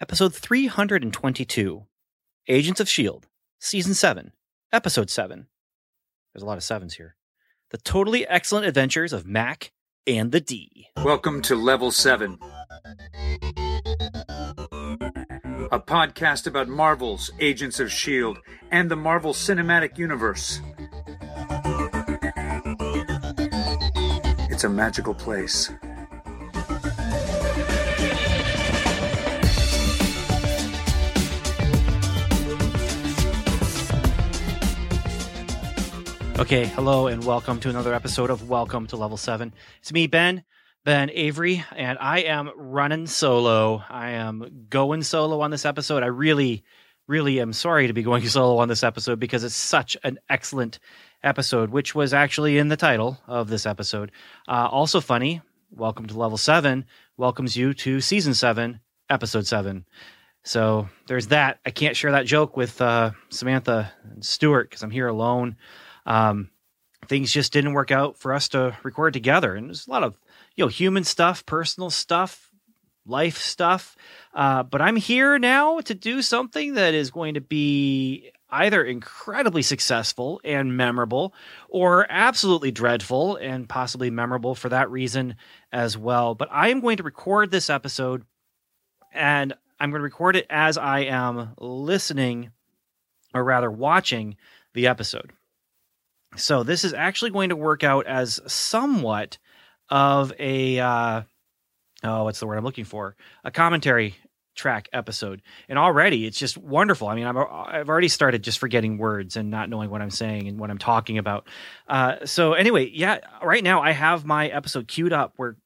episode 322 Agents of S.H.I.E.L.D., season 7, episode 7. There's a lot of sevens here. The totally excellent adventures of Mac and the D. Welcome to Level 7, a podcast about Marvel's Agents of S.H.I.E.L.D. and the Marvel Cinematic Universe. It's a magical place. Okay, hello and welcome to another episode of Welcome to Level 7. It's me, Ben, Ben Avery, and I am running solo. I am going solo on this episode. I really, really am sorry to be going solo on this episode because it's such an excellent episode, which was actually in the title of this episode. Uh, also, funny, Welcome to Level 7 welcomes you to Season 7, Episode 7. So there's that. I can't share that joke with uh, Samantha and Stuart because I'm here alone um, things just didn't work out for us to record together. And there's a lot of you know human stuff, personal stuff, life stuff. Uh, but I'm here now to do something that is going to be either incredibly successful and memorable or absolutely dreadful and possibly memorable for that reason as well. But I am going to record this episode and I'm going to record it as I am listening or rather watching the episode. So this is actually going to work out as somewhat of a uh, oh, what's the word I'm looking for? A commentary track episode. And already it's just wonderful. I mean, I've, I've already started just forgetting words and not knowing what I'm saying and what I'm talking about. Uh, so anyway, yeah, right now I have my episode queued up where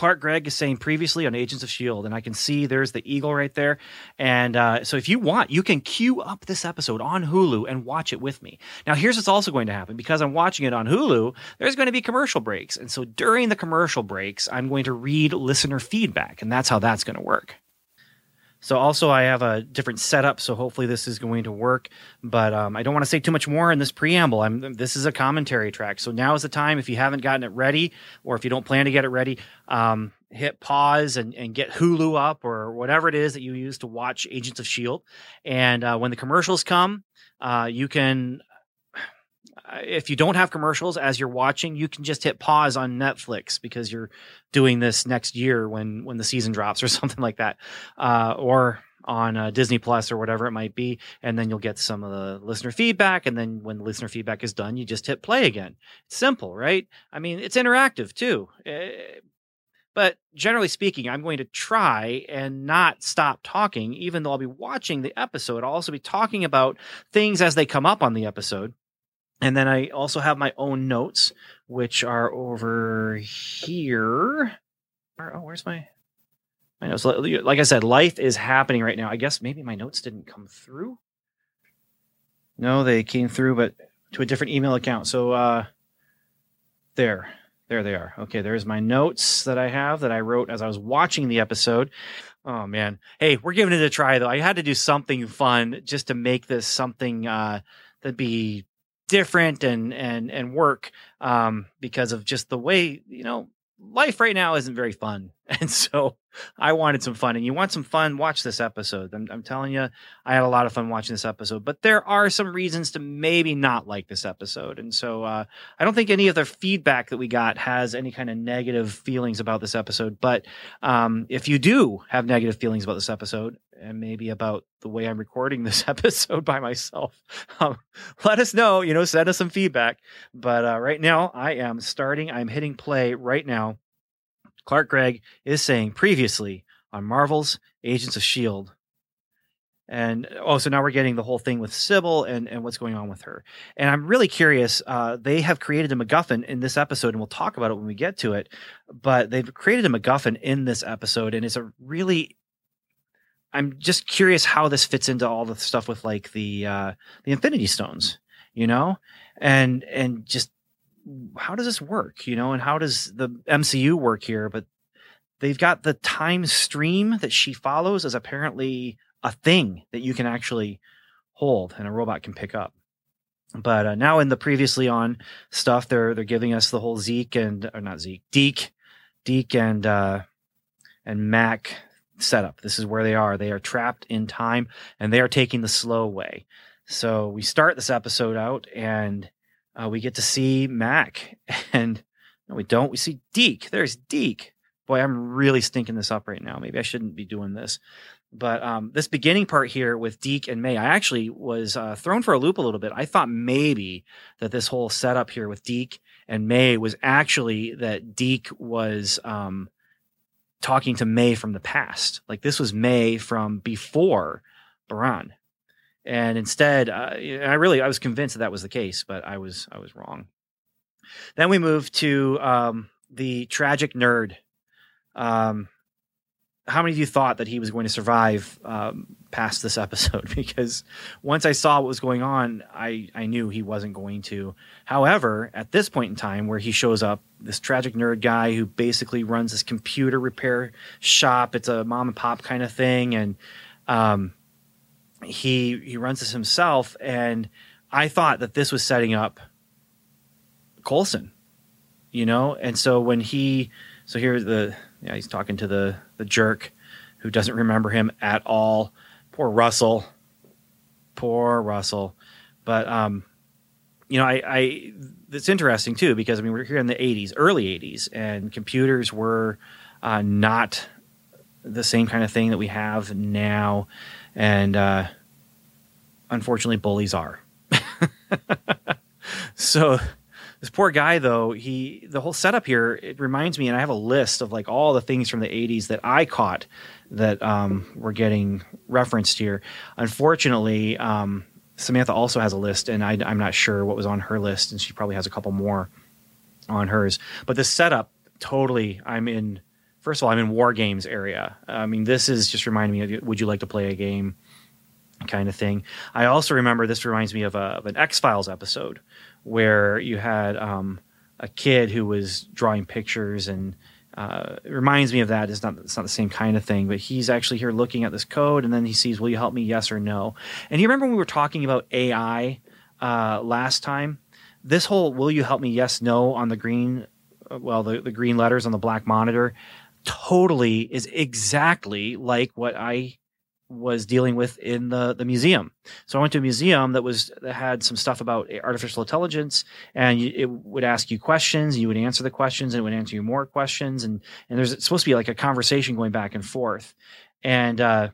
Clark Gregg is saying previously on Agents of S.H.I.E.L.D., and I can see there's the eagle right there. And uh, so if you want, you can queue up this episode on Hulu and watch it with me. Now, here's what's also going to happen because I'm watching it on Hulu, there's going to be commercial breaks. And so during the commercial breaks, I'm going to read listener feedback, and that's how that's going to work. So also I have a different setup, so hopefully this is going to work. But um, I don't want to say too much more in this preamble. I'm this is a commentary track, so now is the time. If you haven't gotten it ready, or if you don't plan to get it ready, um, hit pause and, and get Hulu up or whatever it is that you use to watch Agents of Shield. And uh, when the commercials come, uh, you can if you don't have commercials as you're watching, you can just hit pause on Netflix because you're doing this next year when when the season drops or something like that, uh, or on uh, Disney Plus or whatever it might be, and then you'll get some of the listener feedback. And then when the listener feedback is done, you just hit play again. It's simple, right? I mean, it's interactive too. Uh, but generally speaking, I'm going to try and not stop talking, even though I'll be watching the episode. I'll also be talking about things as they come up on the episode and then I also have my own notes, which are over here. Oh, where's my my notes? Like I said, life is happening right now. I guess maybe my notes didn't come through. No, they came through, but to a different email account. So uh, there, there they are. Okay, there's my notes that I have that I wrote as I was watching the episode. Oh man, hey, we're giving it a try though. I had to do something fun just to make this something uh, that'd be different and and and work um, because of just the way you know life right now isn't very fun. And so i wanted some fun and you want some fun? Watch this episode. I'm, I'm, telling you i had a lot of fun watching this episode but there are some reasons to maybe not like this episode. And so uh, i don't think any of the feedback that we got has any kind of negative feelings about this episode but um, if you do have negative feelings about this episode and maybe about the way I'm recording this episode by myself. Um, let us know, you know, send us some feedback. But uh, right now, I am starting, I'm hitting play right now. Clark Gregg is saying previously on Marvel's Agents of S.H.I.E.L.D. And oh, so now we're getting the whole thing with Sybil and, and what's going on with her. And I'm really curious. Uh, they have created a MacGuffin in this episode, and we'll talk about it when we get to it. But they've created a MacGuffin in this episode, and it's a really I'm just curious how this fits into all the stuff with like the uh, the Infinity Stones, you know, and and just how does this work, you know, and how does the MCU work here? But they've got the time stream that she follows as apparently a thing that you can actually hold and a robot can pick up. But uh, now in the previously on stuff, they're they're giving us the whole Zeke and or not Zeke, Deke, Deke and uh, and Mac setup. This is where they are. They are trapped in time and they are taking the slow way. So we start this episode out and uh, we get to see Mac and no, we don't. We see Deke. There's Deke. Boy, I'm really stinking this up right now. Maybe I shouldn't be doing this. But um, this beginning part here with Deke and May, I actually was uh, thrown for a loop a little bit. I thought maybe that this whole setup here with Deke and May was actually that Deke was um, talking to May from the past. Like this was May from before Bahrain. And instead, uh, I really I was convinced that that was the case, but I was I was wrong. Then we move to um, the tragic nerd. Um, how many of you thought that he was going to survive um, past this episode? because once I saw what was going on, I, I knew he wasn't going to. However, at this point in time, where he shows up, this tragic nerd guy who basically runs this computer repair shop, it's a mom and pop kind of thing, and um, he he runs this himself. And I thought that this was setting up Coulson, you know. And so when he, so here's the yeah, he's talking to the the jerk who doesn't remember him at all. Poor Russell. Poor Russell. But um, you know, I, I it's interesting too because I mean we're here in the '80s, early '80s, and computers were uh, not the same kind of thing that we have now, and uh, unfortunately, bullies are. so this poor guy though he the whole setup here it reminds me and i have a list of like all the things from the 80s that i caught that um, were getting referenced here. Unfortunately um, samantha also has a list and I, i'm not sure what was on her list and she probably has a couple more on hers. But the setup totally i'm in first of all i'm in war games area. I mean this is just reminding me of would you like to play a game? Kind of thing. I also remember this reminds me of, a, of an x-files episode where you had um, a kid who was drawing pictures and uh, it reminds me of that. It's not it's not the same kind of thing, but he's actually here looking at this code, and then he sees, "Will you help me? Yes or no?" And you remember when we were talking about AI uh, last time? This whole "Will you help me? Yes, no" on the green, uh, well, the the green letters on the black monitor, totally is exactly like what I was dealing with in the, the museum. So I went to a museum that was that had some stuff about artificial intelligence, and you, it would ask you questions. You would answer the questions, and it would answer you more questions. And and there's supposed to be like a conversation going back and forth, and uh,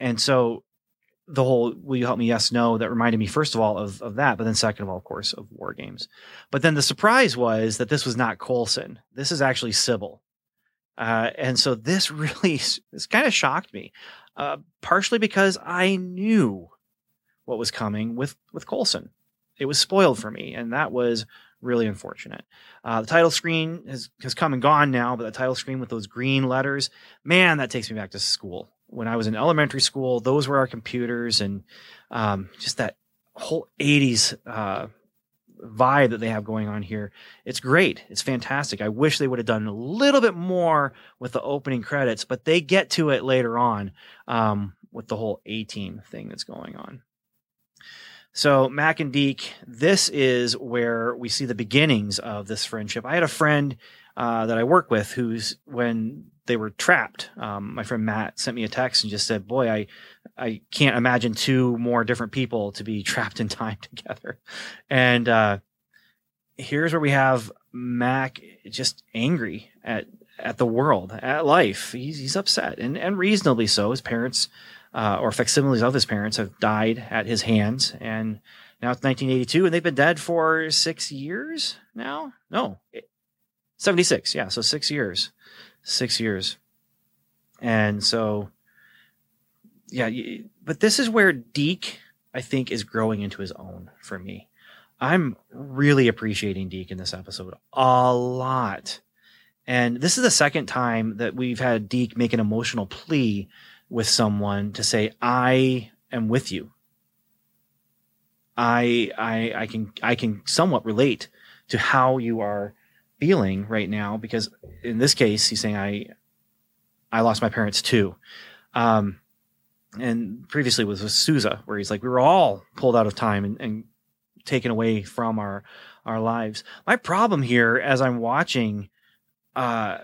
and so the whole "Will you help me? Yes, no." That reminded me first of all of of that, but then second of all, of course, of war games. But then the surprise was that this was not Coulson. This is actually Sybil. Uh, and so this really this kind of shocked me, uh, partially because I knew what was coming with with Coulson. It was spoiled for me, and that was really unfortunate. Uh, the title screen has has come and gone now, but the title screen with those green letters, man, that takes me back to school. When I was in elementary school, those were our computers, and um, just that whole '80s uh, vibe that they have going on here. It's great. It's fantastic. I wish they would have done a little bit more with the opening credits, but they get to it later on um, with the whole A team thing that's going on. So, Mac and Deke, this is where we see the beginnings of this friendship. I had a friend uh, that I work with who's when they were trapped. Um, my friend Matt sent me a text and just said, "Boy, I I can't imagine two more different people to be trapped in time together." And uh, here's where we have Mac just angry at at the world, at life. He's he's upset and and reasonably so. His parents uh, or facsimiles of his parents have died at his hands, and now it's 1982, and they've been dead for six years now. No, 76. Yeah. So six years. Six years. And so, yeah. But this is where Deke, I think, is growing into his own for me. I'm really appreciating Deke in this episode a lot. And this is the second time that we've had Deke make an emotional plea with someone to say, I am with you. I, I, I can, I can somewhat relate to how you are feeling right now because in this case he's saying i i lost my parents too um and previously was with Sousa where he's like we were all pulled out of time and, and taken away from our our lives my problem here as i'm watching uh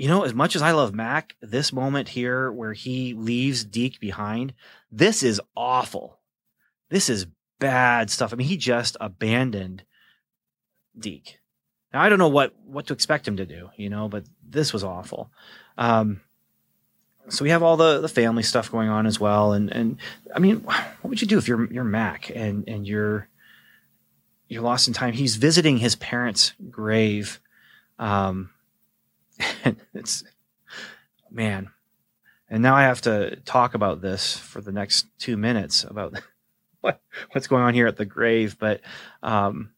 you know, as much as I love Mac, this moment here where he leaves Deke behind, this is awful. This is bad stuff. I mean, he just abandoned Deke. Now I don't know what what to expect him to do, you know, but this was awful. Um, so we have all the the family stuff going on as well, and and I mean, what would you do if you're you're Mac and and you're you're lost in time? He's visiting his parents' grave. Um, and it's man. And now I have to talk about this for the next two minutes about what what's going on here at the grave. But um,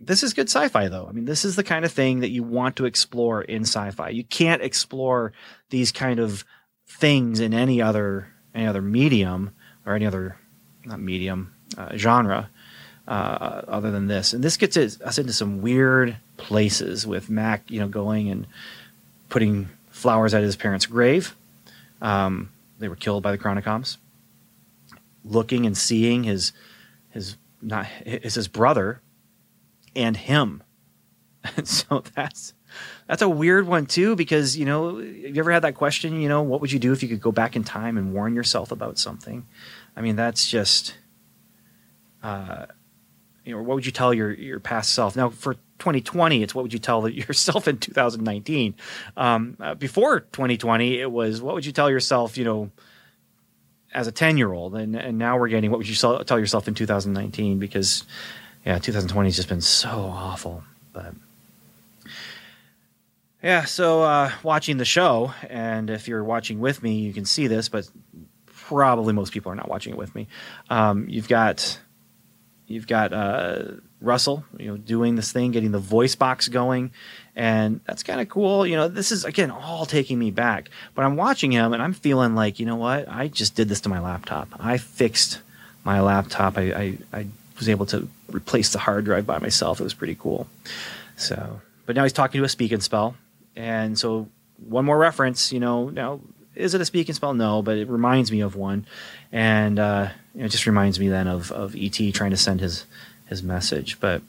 this is good sci-fi, though. I mean, this is the kind of thing that you want to explore in sci-fi. You can't explore these kind of things in any other any other medium or any other not medium uh, genre uh, other than this. And this gets us into some weird places with Mac, you know, going and putting flowers at his parents' grave. Um, they were killed by the Chronicoms. Looking and seeing his his not is his brother and him. And so that's that's a weird one too because you know have you ever had that question you know what would you do if you could go back in time and warn yourself about something? I mean that's just uh, you know what would you tell your your past self? Now for 2020 it's what would you tell yourself in 2019 um, uh, before 2020 it was what would you tell yourself you know as a 10 year old and, and now we're getting what would you tell yourself in 2019 because yeah 2020 has just been so awful but yeah so uh, watching the show and if you're watching with me you can see this but probably most people are not watching it with me um, you've got you've got uh, Russell, you know, doing this thing, getting the voice box going, and that's kind of cool. You know, this is again all taking me back. But I'm watching him, and I'm feeling like, you know what? I just did this to my laptop. I fixed my laptop. I I, I was able to replace the hard drive by myself. It was pretty cool. So, but now he's talking to a speak and spell, and so one more reference. You know, now is it a speak and spell? No, but it reminds me of one, and uh, it just reminds me then of of ET trying to send his his message. But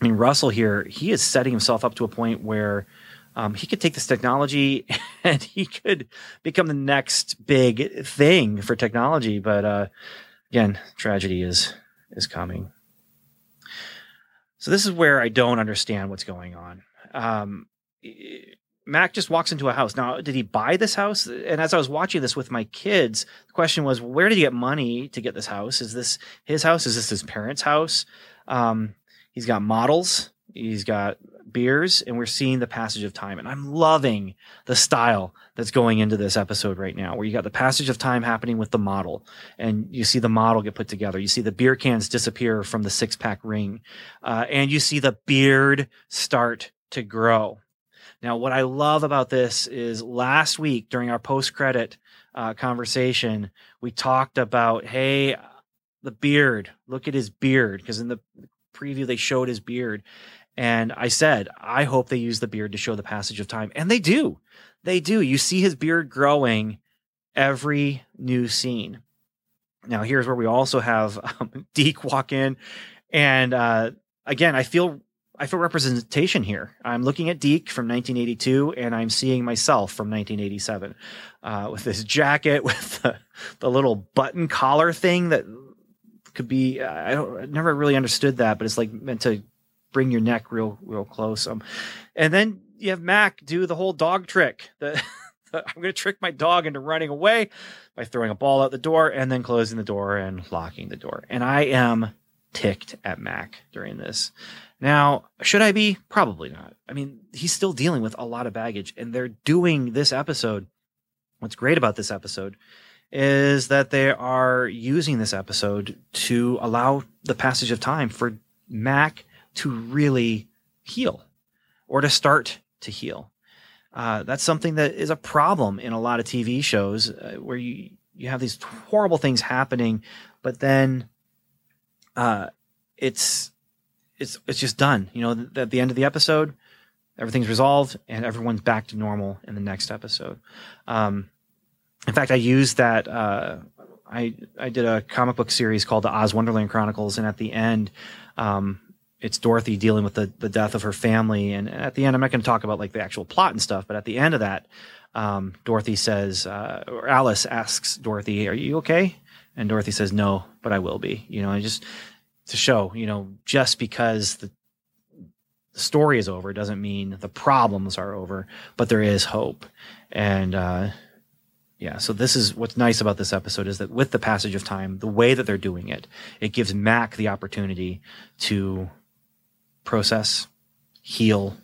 I mean, Russell here, he is setting himself up to a point where um, he could take this technology and he could become the next big thing for technology. But uh, again, tragedy is is coming. So this is where I don't understand what's going on. Um, Mac just walks into a house. Now, did he buy this house? And as I was watching this with my kids, the question was, where did he get money to get this house? Is this his house? Is this his parents' house? Um, he's got models, he's got beers, and we're seeing the passage of time. And I'm loving the style that's going into this episode right now, where you got the passage of time happening with the model, and you see the model get put together. You see the beer cans disappear from the six pack ring, uh, and you see the beard start to grow now, what I love about this is last week during our post credit uh, conversation, we talked about, hey, the beard, look at his beard, because in the preview they showed his beard. And I said, I hope they use the beard to show the passage of time. And they do. They do. You see his beard growing every new scene. Now, here's where we also have um, Deke walk in. And uh, again, I feel I feel representation here. I'm looking at Deke from 1982, and I'm seeing myself from 1987 uh, with this jacket with the, the, little button collar thing that could be. I don't I never really understood that, but it's like meant to bring your neck real real close. Um, and then you have Mac do the whole dog trick. The, the I'm going to trick my dog into running away by throwing a ball out the door and then closing the door and locking the door. And I am ticked at Mac during this. Now, should I be? Probably not. I mean, he's still dealing with a lot of baggage, and they're doing this episode. What's great about this episode is that they are using this episode to allow the passage of time for Mac to really heal or to start to heal. Uh, that's something that is a problem in a lot of TV shows uh, where you you have these horrible things happening, but then uh, it's it's it's just done. You know, at the end of the episode, everything's resolved and everyone's back to normal in the next episode. Um, in fact, I used that. Uh, I I did a comic book series called the Oz Wonderland Chronicles, and at the end, um, it's Dorothy dealing with the the death of her family, and at the end, I'm not going to talk about like the actual plot and stuff, but at the end of that, um, Dorothy says, uh, or Alice asks Dorothy, "Are you okay?" And Dorothy says, "No, but I will be." You know, and just to show, you know, just because the the story is over doesn't mean the problems are over, but there is hope. And uh, yeah, so this is what's nice about this episode is that with the passage of time, the way that they're doing it, it gives Mac the opportunity to process, heal,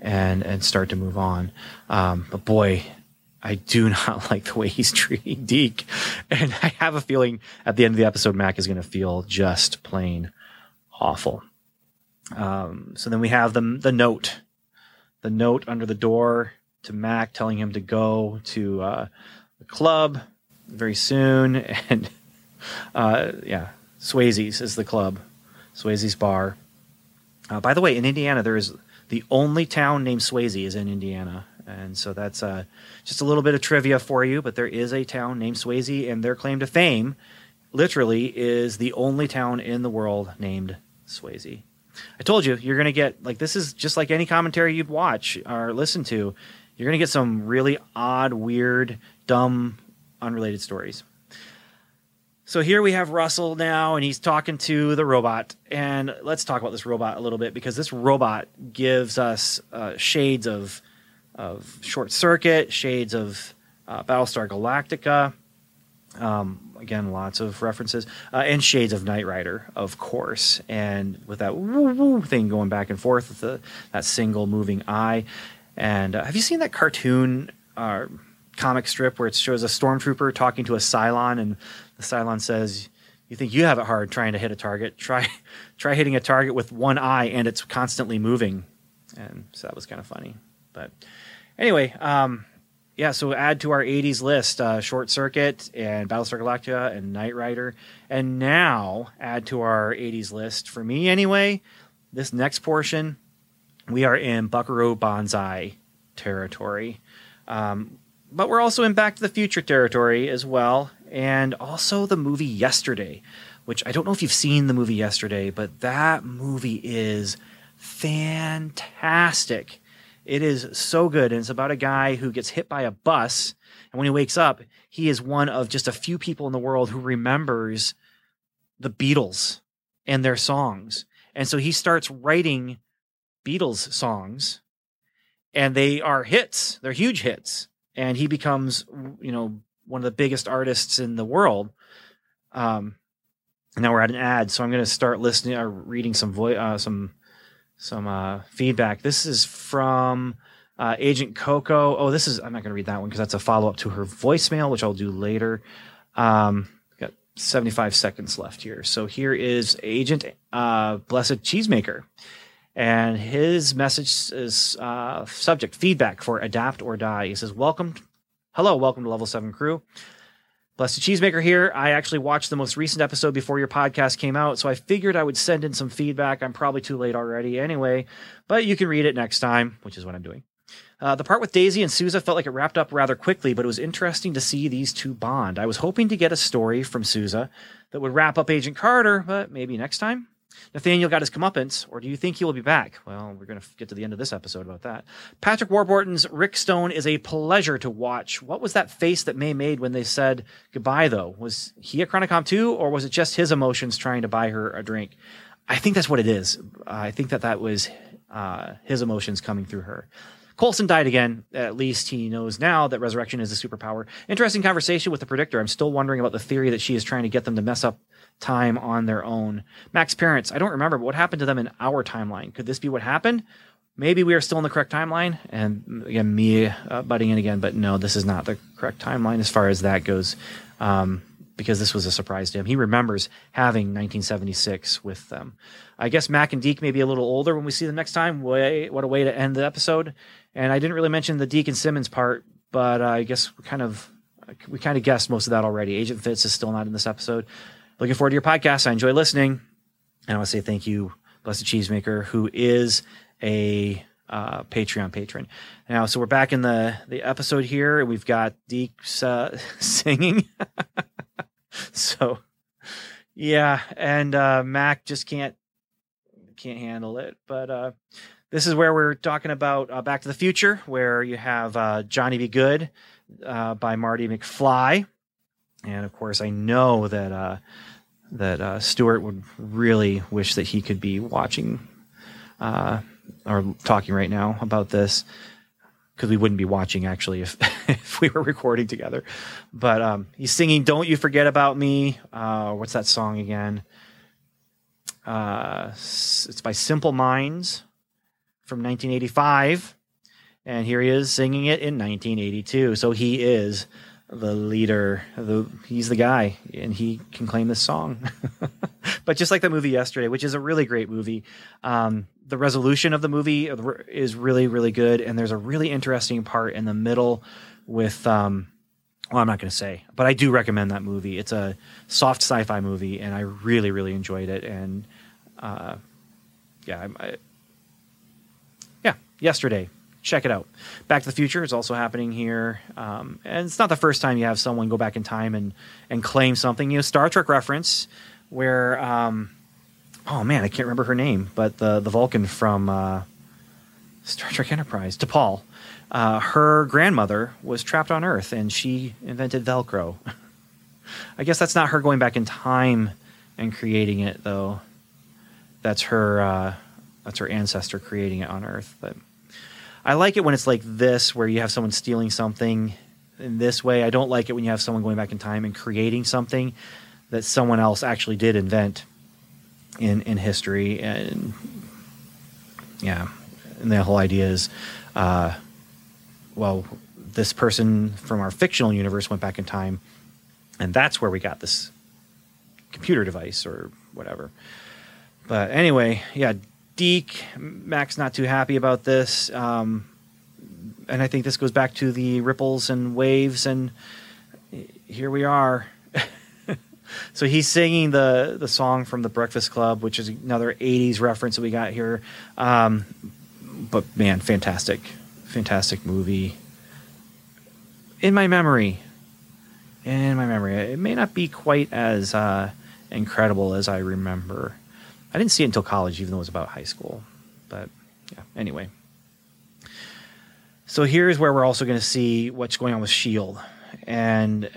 and and start to move on. Um, but boy, I do not like the way he's treating Deke, and I have a feeling at the end of the episode, Mac is going to feel just plain awful. Um, so then we have the the note, the note under the door to Mac, telling him to go to uh, the club very soon, and uh, yeah, Swayze's is the club, Swayze's bar. Uh, by the way, in Indiana, there is the only town named Swayze is in Indiana, and so that's uh, just a little bit of trivia for you. But there is a town named Swayze, and their claim to fame, literally, is the only town in the world named Swayze. I told you, you're going to get like this is just like any commentary you'd watch or listen to. You're going to get some really odd, weird, dumb, unrelated stories. So here we have Russell now, and he's talking to the robot. And let's talk about this robot a little bit because this robot gives us uh, shades of of Short Circuit, shades of uh, Battlestar Galactica. Um, again, lots of references uh, and shades of Knight Rider, of course, and with that woo woo thing going back and forth with the, that single moving eye. And uh, have you seen that cartoon uh, comic strip where it shows a stormtrooper talking to a Cylon, and the Cylon says, "You think you have it hard trying to hit a target? Try, try hitting a target with one eye, and it's constantly moving." And so that was kind of funny. But anyway, um, yeah, so add to our 80s list uh, Short Circuit and Battlestar Galactica and Knight Rider. And now add to our 80s list, for me anyway, this next portion, we are in Buckaroo Banzai territory. Um, but we're also in Back to the Future territory as well. And also the movie Yesterday, which I don't know if you've seen the movie Yesterday, but that movie is fantastic. It is so good. And it's about a guy who gets hit by a bus. And when he wakes up, he is one of just a few people in the world who remembers the Beatles and their songs. And so he starts writing Beatles songs, and they are hits. They're huge hits. And he becomes, you know, one of the biggest artists in the world. Um, now we're at an ad, so I'm going to start listening or reading some voice, uh, some some uh, feedback. This is from uh, Agent Coco. Oh, this is I'm not going to read that one because that's a follow up to her voicemail, which I'll do later. Um, got 75 seconds left here. So here is Agent uh, Blessed Cheesemaker. And his message is uh, subject feedback for Adapt or Die. He says, Welcome, hello, welcome to Level 7 Crew. Blessed Cheesemaker here. I actually watched the most recent episode before your podcast came out, so I figured I would send in some feedback. I'm probably too late already anyway, but you can read it next time, which is what I'm doing. Uh, the part with Daisy and Sousa felt like it wrapped up rather quickly, but it was interesting to see these two bond. I was hoping to get a story from Sousa that would wrap up Agent Carter, but maybe next time. Nathaniel got his comeuppance, or do you think he will be back? Well, we're going to get to the end of this episode about that. Patrick Warburton's Rick Stone is a pleasure to watch. What was that face that May made when they said goodbye, though? Was he a Chronicom too, or was it just his emotions trying to buy her a drink? I think that's what it is. I think that that was uh, his emotions coming through her. Coulson died again. At least he knows now that resurrection is a superpower. Interesting conversation with the predictor. I'm still wondering about the theory that she is trying to get them to mess up time on their own. Mac's parents, I don't remember, but what happened to them in our timeline? Could this be what happened? Maybe we are still in the correct timeline. And again, me uh, butting in again, but no, this is not the correct timeline as far as that goes. Um, because this was a surprise to him. He remembers having 1976 with them. I guess Mac and Deke may be a little older when we see them next time. Way, what a way to end the episode. And I didn't really mention the Deke and Simmons part, but uh, I guess we kind of we kind of guessed most of that already. Agent Fitz is still not in this episode. Looking forward to your podcast. I enjoy listening. And I want to say thank you, Blessed Cheesemaker, who is a uh, Patreon patron. Now, so we're back in the the episode here, and we've got Deke uh, singing. so, yeah, and uh, Mac just can't can't handle it. But uh, this is where we're talking about uh, Back to the Future, where you have uh, Johnny B. Goode uh, by Marty McFly, and of course, I know that uh, that uh, Stuart would really wish that he could be watching uh, or talking right now about this because we wouldn't be watching actually if if we were recording together. But um, he's singing "Don't You Forget About Me." Uh, what's that song again? Uh, it's by Simple Minds from 1985, and here he is singing it in 1982. So he is the leader. The he's the guy, and he can claim this song. but just like the movie yesterday, which is a really great movie, um, the resolution of the movie is really really good, and there's a really interesting part in the middle with. Um, well, I'm not going to say, but I do recommend that movie. It's a soft sci-fi movie, and I really, really enjoyed it. And uh, yeah, I, I, yeah, yesterday, check it out. Back to the Future is also happening here, um, and it's not the first time you have someone go back in time and and claim something. You know, Star Trek reference, where um, oh man, I can't remember her name, but the the Vulcan from uh, Star Trek Enterprise, T'Pol. Uh, her grandmother was trapped on Earth, and she invented Velcro. I guess that's not her going back in time and creating it, though. That's her. Uh, that's her ancestor creating it on Earth. But I like it when it's like this, where you have someone stealing something in this way. I don't like it when you have someone going back in time and creating something that someone else actually did invent in in history. And yeah, and the whole idea is. Uh, well, this person from our fictional universe went back in time, and that's where we got this computer device or whatever. But anyway, yeah, Deke, Mac's not too happy about this. Um, and I think this goes back to the ripples and waves, and here we are. so he's singing the the song from the Breakfast Club, which is another '80s reference that we got here. Um, but man, fantastic, fantastic movie. In my memory, in my memory, it may not be quite as uh, incredible as I remember. I didn't see it until college, even though it was about high school. But yeah, anyway. So here's where we're also going to see what's going on with Shield, and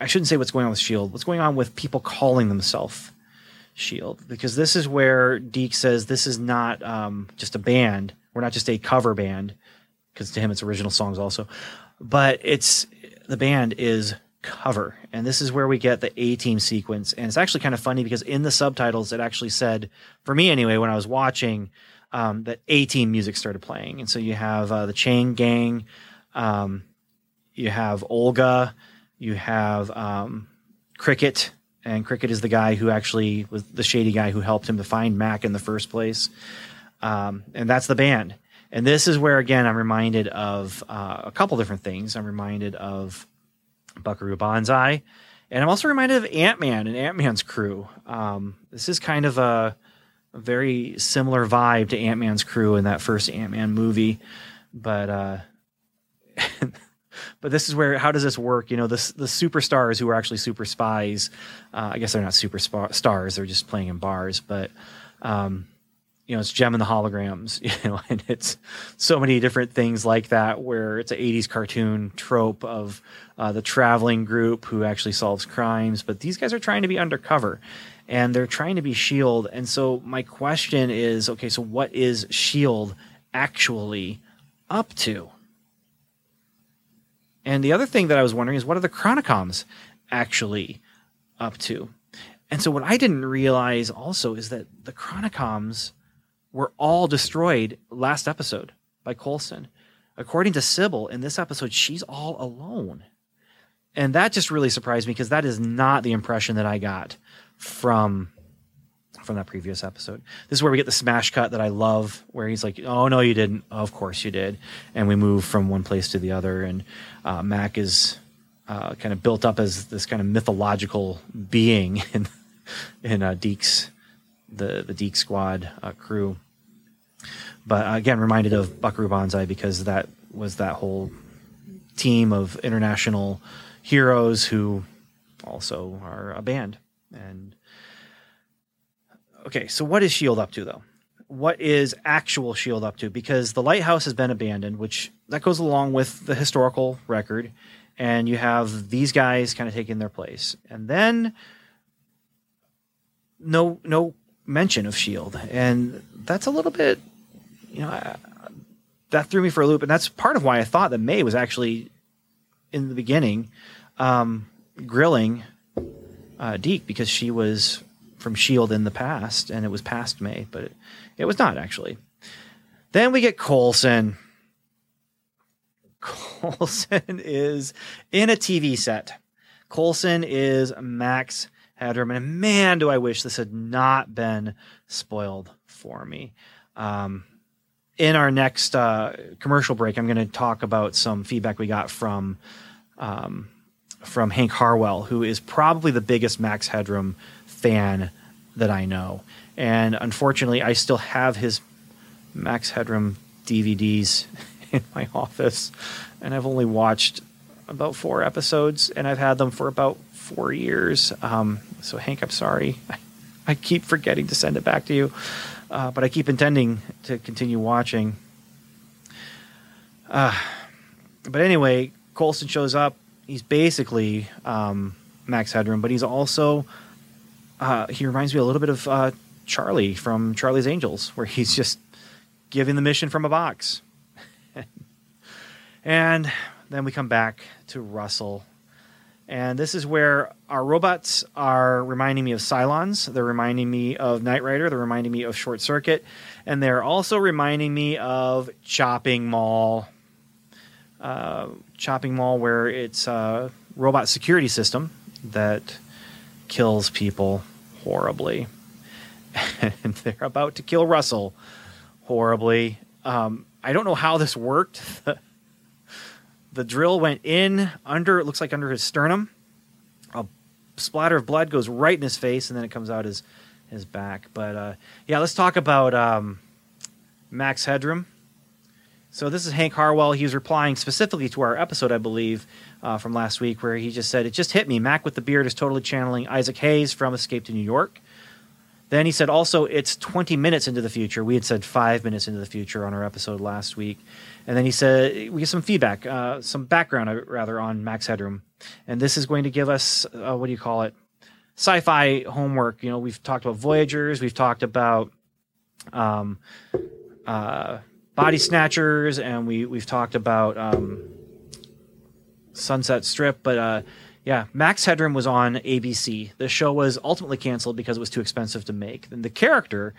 I shouldn't say what's going on with Shield. What's going on with people calling themselves Shield? Because this is where Deke says this is not um, just a band. We're not just a cover band, because to him it's original songs also, but it's the band is cover. And this is where we get the A team sequence. And it's actually kind of funny because in the subtitles, it actually said, for me anyway, when I was watching, um, that A team music started playing. And so you have uh, the Chain Gang, um, you have Olga, you have um, Cricket. And Cricket is the guy who actually was the shady guy who helped him to find Mac in the first place. Um, and that's the band. And this is where, again, I'm reminded of uh, a couple different things. I'm reminded of Buckaroo Banzai. And I'm also reminded of Ant Man and Ant Man's crew. Um, this is kind of a, a very similar vibe to Ant Man's crew in that first Ant Man movie. But uh, but this is where how does this work? You know, the the superstars who are actually super spies. Uh, I guess they're not super spa- stars; they're just playing in bars. But um, you know, it's Jem and the Holograms, you know, and it's so many different things like that where it's an 80s cartoon trope of uh, the traveling group who actually solves crimes, but these guys are trying to be undercover and they're trying to be S.H.I.E.L.D. And so my question is okay, so what is S.H.I.E.L.D. actually up to? And the other thing that I was wondering is what are the Chronicoms actually up to? And so what I didn't realize also is that the Chronicoms were all destroyed last episode by Coulson. According to Sybil, in this episode, she's all alone. And that just really surprised me because that is not the impression that I got from from that previous episode. This is where we get the smash cut that I love, where he's like, "Oh no, you didn't. of course you did." And we move from one place to the other, and uh, Mac is uh, kind of built up as this kind of mythological being in in uh, Deke's the the Deke Squad uh, crew. But again, reminded of Buckaroo Banzai because that was that whole team of international heroes who also are a band. And okay, so what is Shield up to though? What is actual Shield up to? Because the lighthouse has been abandoned, which that goes along with the historical record, and you have these guys kind of taking their place, and then no no mention of Shield, and that's a little bit, you know, I, that threw me for a loop, and that's part of why I thought that May was actually in the beginning um, grilling uh, Deke because she was from Shield in the past, and it was past May, but it, it was not actually. Then we get Coulson. Coulson is in a TV set. Coulson is Max Headroom, and man, do I wish this had not been spoiled for me. Um, in our next uh, commercial break, I'm going to talk about some feedback we got from um, from Hank Harwell, who is probably the biggest Max Headroom fan that I know. And unfortunately, I still have his Max Headroom DVDs in my office, and I've only watched about four episodes, and I've had them for about four years. Um, so, Hank, I'm sorry. I, I, keep forgetting to send it back to you, uh, but I keep intending to continue watching. Uh, but anyway, Coulson shows up. He's basically um, Max Headroom, but he's also uh, he reminds me a little bit of uh, Charlie from Charlie's Angels, where he's just giving the mission from a box. and then we come back to Russell. And this is where our robots are reminding me of Cylons. They're reminding me of Knight Rider. They're reminding me of Short Circuit. And they're also reminding me of Chopping Mall. Uh, Chopping Mall, where it's a robot security system that kills people horribly. and they're about to kill Russell horribly. Um, I don't know how this worked. the drill went in under, it looks like under his sternum. A splatter of blood goes right in his face, and then it comes out his, his back. But uh, yeah, let's talk about um, Max Headroom. So this is Hank Harwell. He was replying specifically to our episode, I believe, uh, from last week, where he just said, "It just hit me. Mac with the beard is totally channeling Isaac Hayes from Escape to New York." Then he said, "Also, it's 20 minutes into the future. We had said five minutes into the future on our episode last week." And then he said, "We get some feedback, uh, some background, uh, rather, on Max Headroom, and this is going to give us uh, what do you call it? Sci-fi homework. You know, we've talked about Voyagers, we've talked about." Um, uh, Body Snatchers, and we we've talked about um, Sunset Strip, but uh, yeah, Max Headroom was on ABC. The show was ultimately canceled because it was too expensive to make. And the character,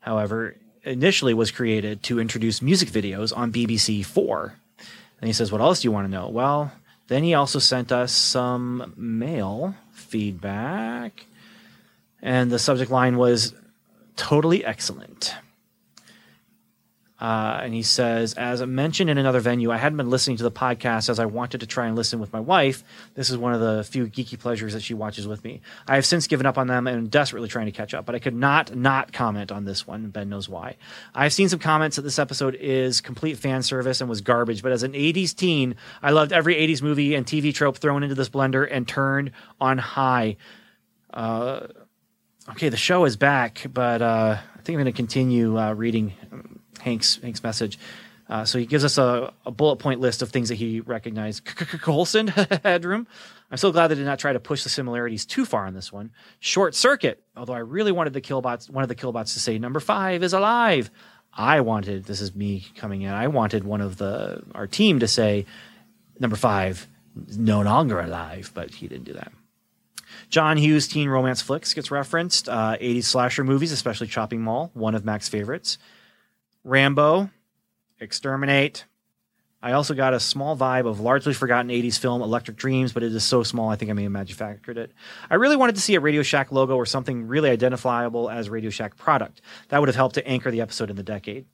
however, initially was created to introduce music videos on BBC Four. And he says, "What else do you want to know?" Well, then he also sent us some mail feedback, and the subject line was totally excellent. Uh, and he says, as I mentioned in another venue, I hadn't been listening to the podcast as I wanted to try and listen with my wife. This is one of the few geeky pleasures that she watches with me. I have since given up on them and desperately trying to catch up, but I could not not comment on this one. Ben knows why. I've seen some comments that this episode is complete fan service and was garbage, but as an 80s teen, I loved every 80s movie and TV trope thrown into this blender and turned on high. Uh, okay, the show is back, but uh, I think I'm going to continue uh, reading Hank's Hank's message. Uh, so he gives us a, a, bullet point list of things that he recognized. Coulson headroom. I'm so glad they did not try to push the similarities too far on this one. Short circuit. Although I really wanted the killbots, one of the killbots to say number five is alive. I wanted this is me coming in. I wanted one of the our team to say number five is no longer alive, but he didn't do that. John Hughes teen romance flicks gets referenced. Uh, 80s slasher movies, especially Chopping Mall, one of Mac's favorites. Rambo, Exterminate. I also got a small vibe of largely forgotten 80s film Electric Dreams, but it is so small I think I may have manufactured it. I really wanted to see a Radio Shack logo or something really identifiable as Radio Shack product. That would have helped to anchor the episode in the decade.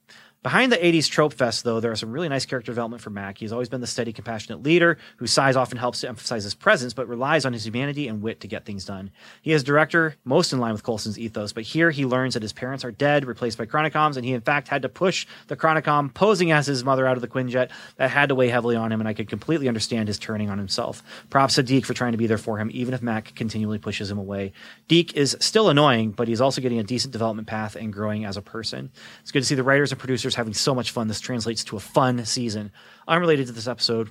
Behind the 80s trope fest, though, there are some really nice character development for Mac. He's always been the steady, compassionate leader whose size often helps to emphasize his presence, but relies on his humanity and wit to get things done. He is director, most in line with Coulson's ethos, but here he learns that his parents are dead, replaced by Chronicoms, and he in fact had to push the Chronicom posing as his mother out of the Quinjet. That had to weigh heavily on him, and I could completely understand his turning on himself. Props to Deke for trying to be there for him, even if Mac continually pushes him away. Deke is still annoying, but he's also getting a decent development path and growing as a person. It's good to see the writers and producers having so much fun. This translates to a fun season. Unrelated to this episode,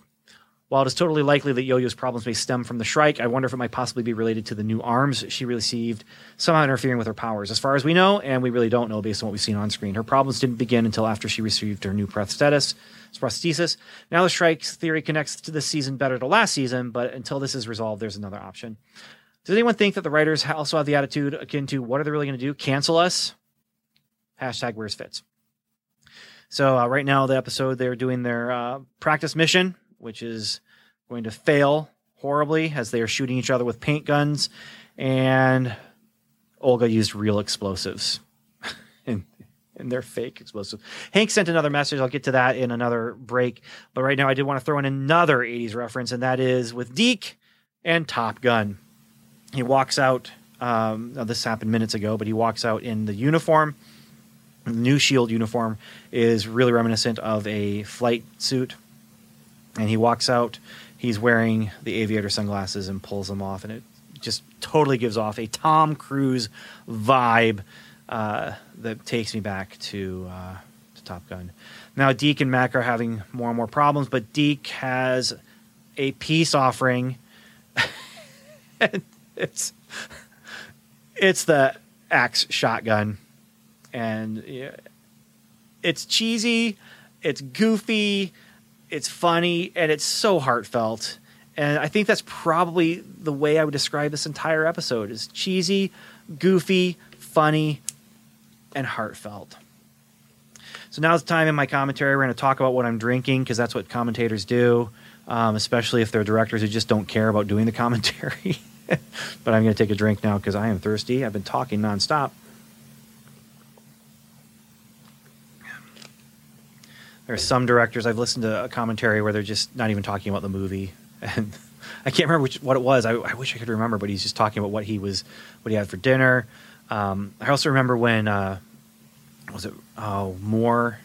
while it is totally likely that Yo-Yo's problems may stem from the Shrike, I wonder if it might possibly be related to the new arms she received, somehow interfering with her powers. As far as we know, and we really don't know based on what we've seen on screen, her problems didn't begin until after she received her new prosthesis. prosthesis. Now the Shrike's theory connects to this season better to last season, but until this is resolved, there's another option. Does anyone think that the writers also have the attitude akin to what are they really going to do? Cancel us? Hashtag where's Fitz. So uh, right now, the episode they're doing their uh, practice mission, which is going to fail horribly as they are shooting each other with paint guns, and Olga used real explosives. and, and they're fake explosives. Hank sent another message. I'll get to that in another break. But right now, I did want to throw in another 80s reference, and that is with Deke and Top Gun. He walks out. Um, this happened minutes ago, but he walks out in the uniform new Shield uniform is really reminiscent of a flight suit, and he walks out. He's wearing the aviator sunglasses and pulls them off, and it just totally gives off a Tom Cruise vibe uh, that takes me back to, uh, to Top Gun. Now, Deke and Mac are having more and more problems, but Deke has a peace offering. and it's it's the axe shotgun and it's cheesy, it's goofy, it's funny, and it's so heartfelt. And I think that's probably the way I would describe this entire episode: is cheesy, goofy, funny, and heartfelt. So now's the time in my commentary. We're going to talk about what I'm drinking because that's what commentators do, um, especially if they're directors who just don't care about doing the commentary. but I'm going to take a drink now because I am thirsty. I've been talking nonstop. There's some directors I've listened to a commentary where they're just not even talking about the movie, and I can't remember which, what it was. I, I, wish I could remember, but he's just talking about what he was, what he had for dinner. Um, I also remember when uh, was it oh Moore,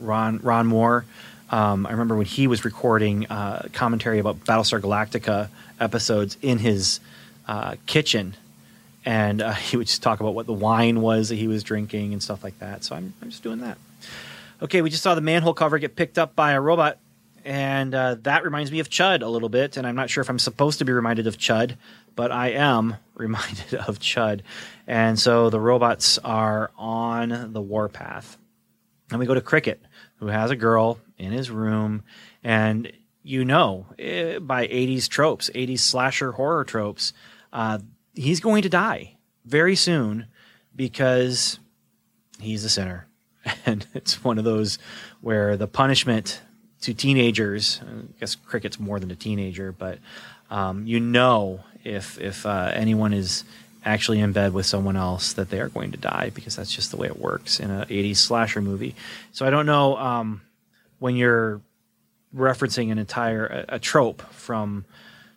Ron Ron Moore. Um, I remember when he was recording uh, commentary about Battlestar Galactica episodes in his uh, kitchen, and uh, he would just talk about what the wine was that he was drinking and stuff like that. So I'm, I'm just doing that. Okay, we just saw the manhole cover get picked up by a robot, and uh, that reminds me of Chud a little bit. And I'm not sure if I'm supposed to be reminded of Chud, but I am reminded of Chud. And so the robots are on the warpath. And we go to Cricket, who has a girl in his room, and you know, eh, by 80s tropes, 80s slasher horror tropes, uh, he's going to die very soon because he's a sinner and it's one of those where the punishment to teenagers, I guess cricket's more than a teenager, but um, you know if if uh, anyone is actually in bed with someone else that they are going to die because that's just the way it works in a 80s slasher movie. So I don't know um, when you're referencing an entire a, a trope from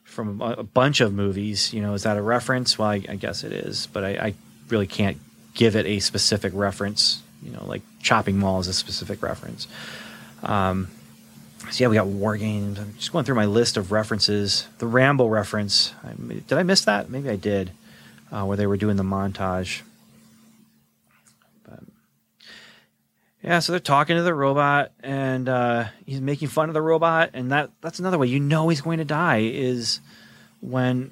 from a, a, bunch of movies. You know, is that a reference? Well, I, I guess it is, but I, I really can't give it a specific reference you know, like Chopping Mall is a specific reference. Um, so yeah, we got war games. I'm just going through my list of references. The Rambo reference. I, did I miss that? Maybe I did, uh, where they were doing the montage. But yeah, so they're talking to the robot, and uh, he's making fun of the robot, and that that's another way you know he's going to die is when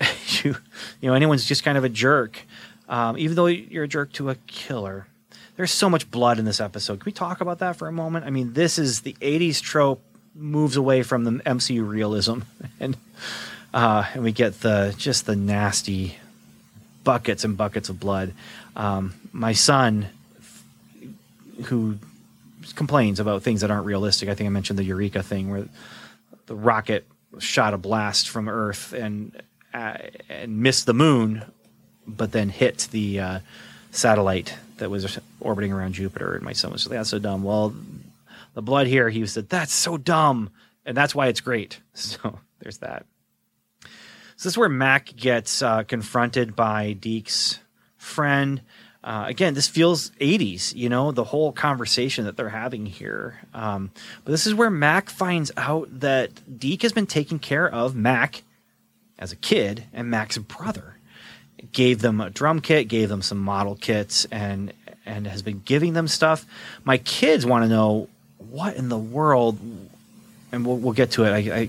you you know anyone's just kind of a jerk, um, even though you're a jerk to a killer there's so much blood in this episode. Can we talk about that for a moment? I mean, this is the 80s trope moves away from the MCU realism and uh, and we get the just the nasty buckets and buckets of blood. Um, my son who complains about things that aren't realistic. I think I mentioned the Eureka thing where the rocket shot a blast from Earth and uh, and missed the moon, but then hit the uh, satellite that was orbiting around Jupiter. And my son was like, that's so dumb. Well, the blood here, he said, that's so dumb. And that's why it's great. So there's that. So this is where Mac gets uh, confronted by Deke's friend. Uh, again, this feels 80s, you know, the whole conversation that they're having here. Um, but this is where Mac finds out that Deke has been taking care of Mac as a kid and Mac's brother. Gave them a drum kit, gave them some model kits, and and has been giving them stuff. My kids want to know what in the world, and we'll, we'll get to it. I, I,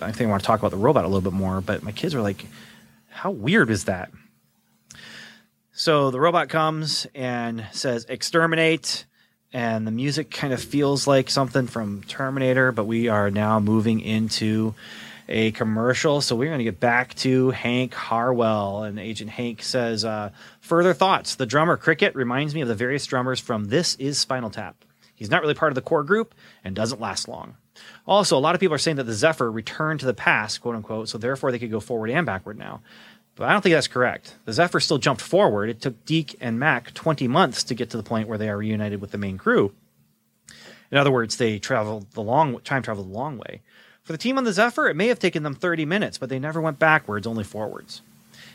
I think I want to talk about the robot a little bit more, but my kids are like, how weird is that? So the robot comes and says, exterminate. And the music kind of feels like something from Terminator, but we are now moving into a commercial. So we're going to get back to Hank Harwell. And Agent Hank says, uh, further thoughts. The drummer Cricket reminds me of the various drummers from This Is Spinal Tap. He's not really part of the core group and doesn't last long. Also, a lot of people are saying that the Zephyr returned to the past, quote unquote, so therefore they could go forward and backward now. But I don't think that's correct. The Zephyr still jumped forward. It took Deke and Mac 20 months to get to the point where they are reunited with the main crew. In other words, they traveled the long time traveled the long way. For the team on the Zephyr, it may have taken them 30 minutes, but they never went backwards, only forwards.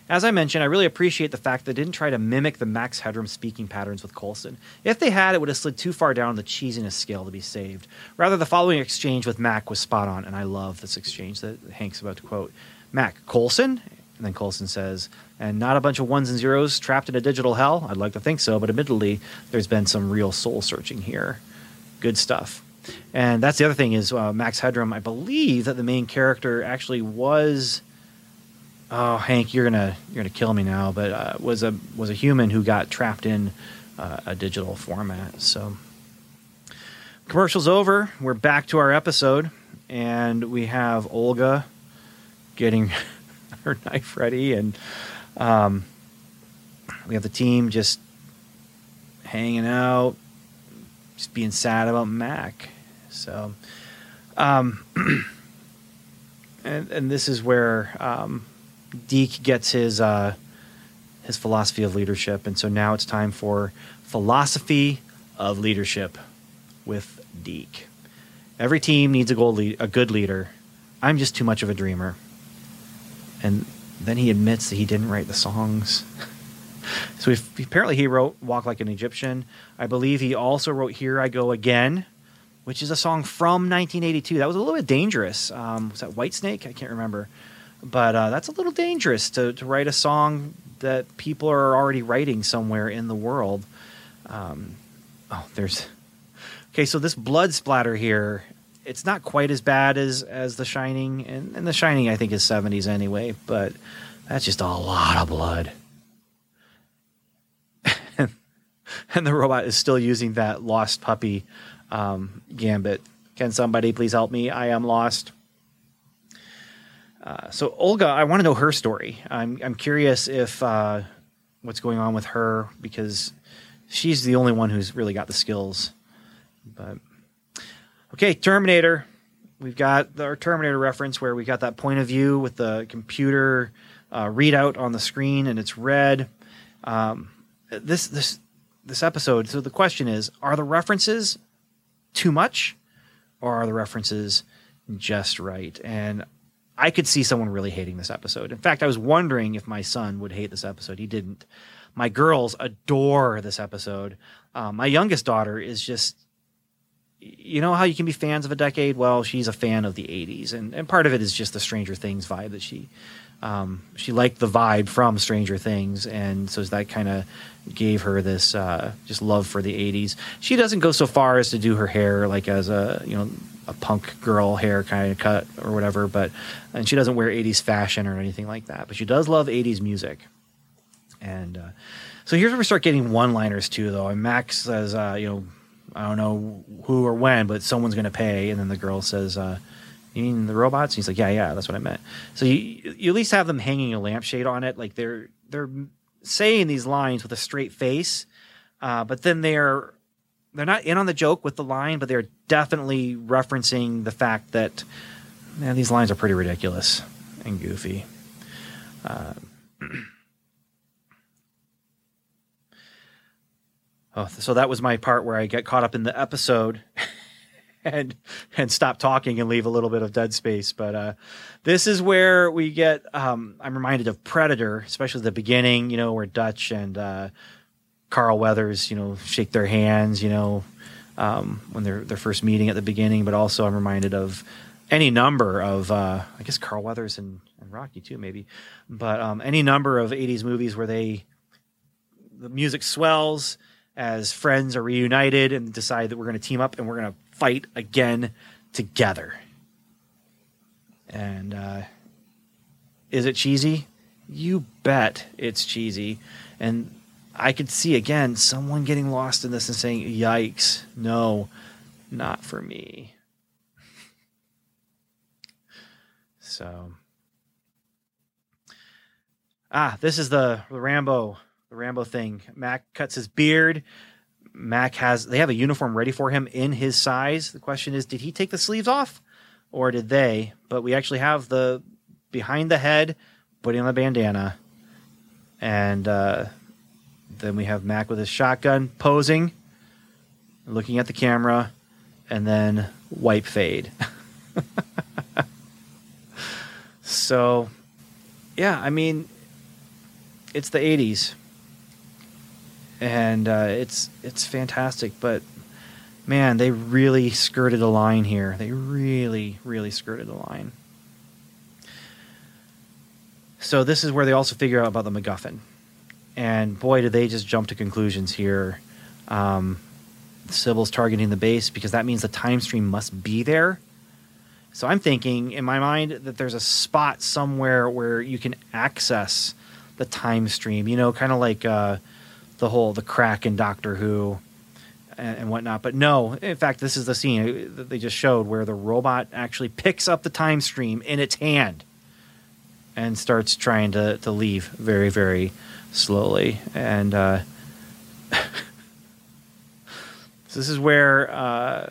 As I mentioned, I really appreciate the fact that they didn't try to mimic the Max Headroom speaking patterns with Coulson. If they had, it would have slid too far down the cheesiness scale to be saved. Rather, the following exchange with Mac was spot on, and I love this exchange that Hank's about to quote. Mac, Coulson? And then Coulson says, and not a bunch of ones and zeros trapped in a digital hell? I'd like to think so, but admittedly, there's been some real soul searching here. Good stuff. And that's the other thing is uh, Max Headroom. I believe that the main character actually was. Oh, Hank, you're gonna you're gonna kill me now. But uh, was a was a human who got trapped in uh, a digital format. So commercials over. We're back to our episode, and we have Olga getting her knife ready, and um, we have the team just hanging out, just being sad about Mac. So, um, and and this is where um, Deke gets his uh, his philosophy of leadership, and so now it's time for philosophy of leadership with Deke. Every team needs a lead, a good leader. I'm just too much of a dreamer. And then he admits that he didn't write the songs. so apparently he wrote "Walk Like an Egyptian." I believe he also wrote "Here I Go Again." Which is a song from 1982. That was a little bit dangerous. Um, was that Whitesnake? I can't remember. But uh, that's a little dangerous to, to write a song that people are already writing somewhere in the world. Um, oh, there's. Okay, so this blood splatter here, it's not quite as bad as, as The Shining. And, and The Shining, I think, is 70s anyway, but that's just a lot of blood. and the robot is still using that lost puppy um, Gambit. Can somebody please help me? I am lost. Uh, so Olga, I want to know her story. I'm I'm curious if uh, what's going on with her because she's the only one who's really got the skills. But okay, Terminator. We've got our Terminator reference where we got that point of view with the computer uh, readout on the screen and it's red. Um, this this this episode. So the question is: Are the references too much or are the references just right? And I could see someone really hating this episode. In fact, I was wondering if my son would hate this episode. He didn't. My girls adore this episode. Um, my youngest daughter is just, you know how you can be fans of a decade? Well, she's a fan of the 80s. And, and part of it is just the Stranger Things vibe that she um, she liked the vibe from Stranger Things, and so that kind of gave her this uh, just love for the '80s. She doesn't go so far as to do her hair like as a you know a punk girl hair kind of cut or whatever, but and she doesn't wear '80s fashion or anything like that. But she does love '80s music, and uh, so here's where we start getting one-liners too, though. And Max says, uh, you know, I don't know who or when, but someone's going to pay, and then the girl says uh, you mean the robots? he's like, yeah, yeah, that's what I meant. So you, you at least have them hanging a lampshade on it. Like they're, they're saying these lines with a straight face, uh, but then they're, they're not in on the joke with the line, but they're definitely referencing the fact that man, these lines are pretty ridiculous and goofy. Uh, Oh, so that was my part where I get caught up in the episode and and stop talking and leave a little bit of dead space. But uh, this is where we get. Um, I'm reminded of Predator, especially the beginning. You know, where Dutch and uh, Carl Weathers, you know, shake their hands. You know, um, when they're their first meeting at the beginning. But also, I'm reminded of any number of. Uh, I guess Carl Weathers and, and Rocky too, maybe. But um, any number of '80s movies where they the music swells as friends are reunited and decide that we're going to team up and we're going to fight again together. And uh, is it cheesy? You bet it's cheesy. And I could see again someone getting lost in this and saying, "Yikes! No, not for me." So, ah, this is the, the Rambo the Rambo thing. Mac cuts his beard. Mac has they have a uniform ready for him in his size. The question is, did he take the sleeves off, or did they? But we actually have the behind the head, putting on the bandana, and uh, then we have Mac with his shotgun posing, looking at the camera, and then wipe fade. so, yeah, I mean, it's the '80s and uh, it's it's fantastic. But man, they really skirted a line here. They really, really skirted a line. So this is where they also figure out about the MacGuffin, and boy, do they just jump to conclusions here. Um, Sybil's targeting the base because that means the time stream must be there. So I'm thinking in my mind that there's a spot somewhere where you can access the time stream. You know, kind of like. Uh, the whole the crack in Doctor Who and, and, whatnot. But no, in fact, this is the scene that they just showed where the robot actually picks up the time stream in its hand and starts trying to to leave very very slowly. And uh, so this is where uh,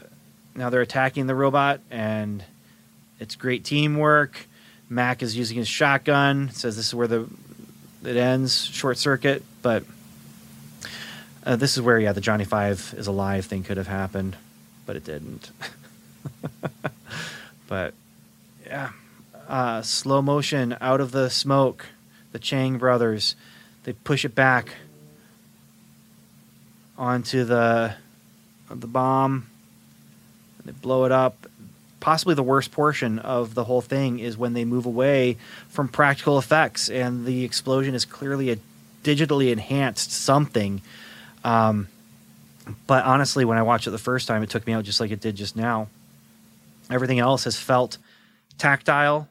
now they're attacking the robot, and it's great teamwork. Mac is using his shotgun. Says this is where the it ends, short circuit, but uh, this is where, yeah, the Johnny Five is alive thing could have happened, but it didn't. but yeah, uh, slow motion out of the smoke. The Chang brothers, they push it back onto the the bomb. They blow it up. Possibly the worst portion of the whole thing is when they move away from practical effects and the explosion is clearly a digitally enhanced something um, but honestly, when I watched it the first time, it took me out just like it did just now. Everything else has felt tactile,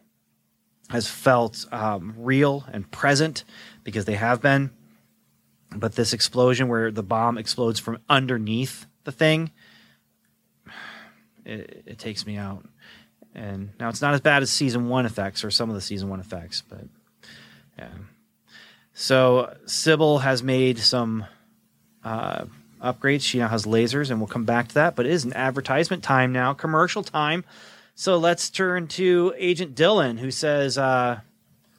has felt um, real and present because they have been. But this explosion where the bomb explodes from underneath the thing, it, it takes me out. And now it's not as bad as season one effects or some of the season one effects, but yeah. So Sybil has made some uh, upgrades. She now has lasers, and we'll come back to that. But it is an advertisement time now, commercial time. So let's turn to Agent Dylan, who says, uh,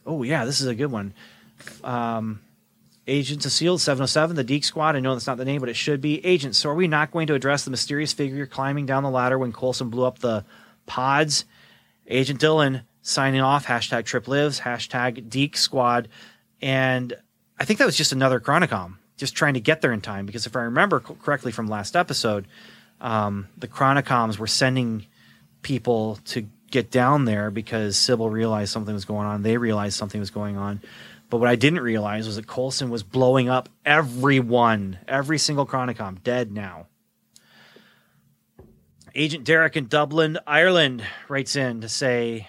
"Oh yeah, this is a good one." Um, Agents of SHIELD 707, the Deke Squad. I know that's not the name, but it should be. Agents, so are we not going to address the mysterious figure climbing down the ladder when Coulson blew up the pods? Agent Dylan signing off. Hashtag Trip Lives. Hashtag Deke Squad. And I think that was just another Chronicom just trying to get there in time. Because if I remember correctly from last episode, um, the Chronicoms were sending people to get down there because Sybil realized something was going on. They realized something was going on. But what I didn't realize was that Coulson was blowing up everyone, every single Chronicom, dead now. Agent Derek in Dublin, Ireland, writes in to say,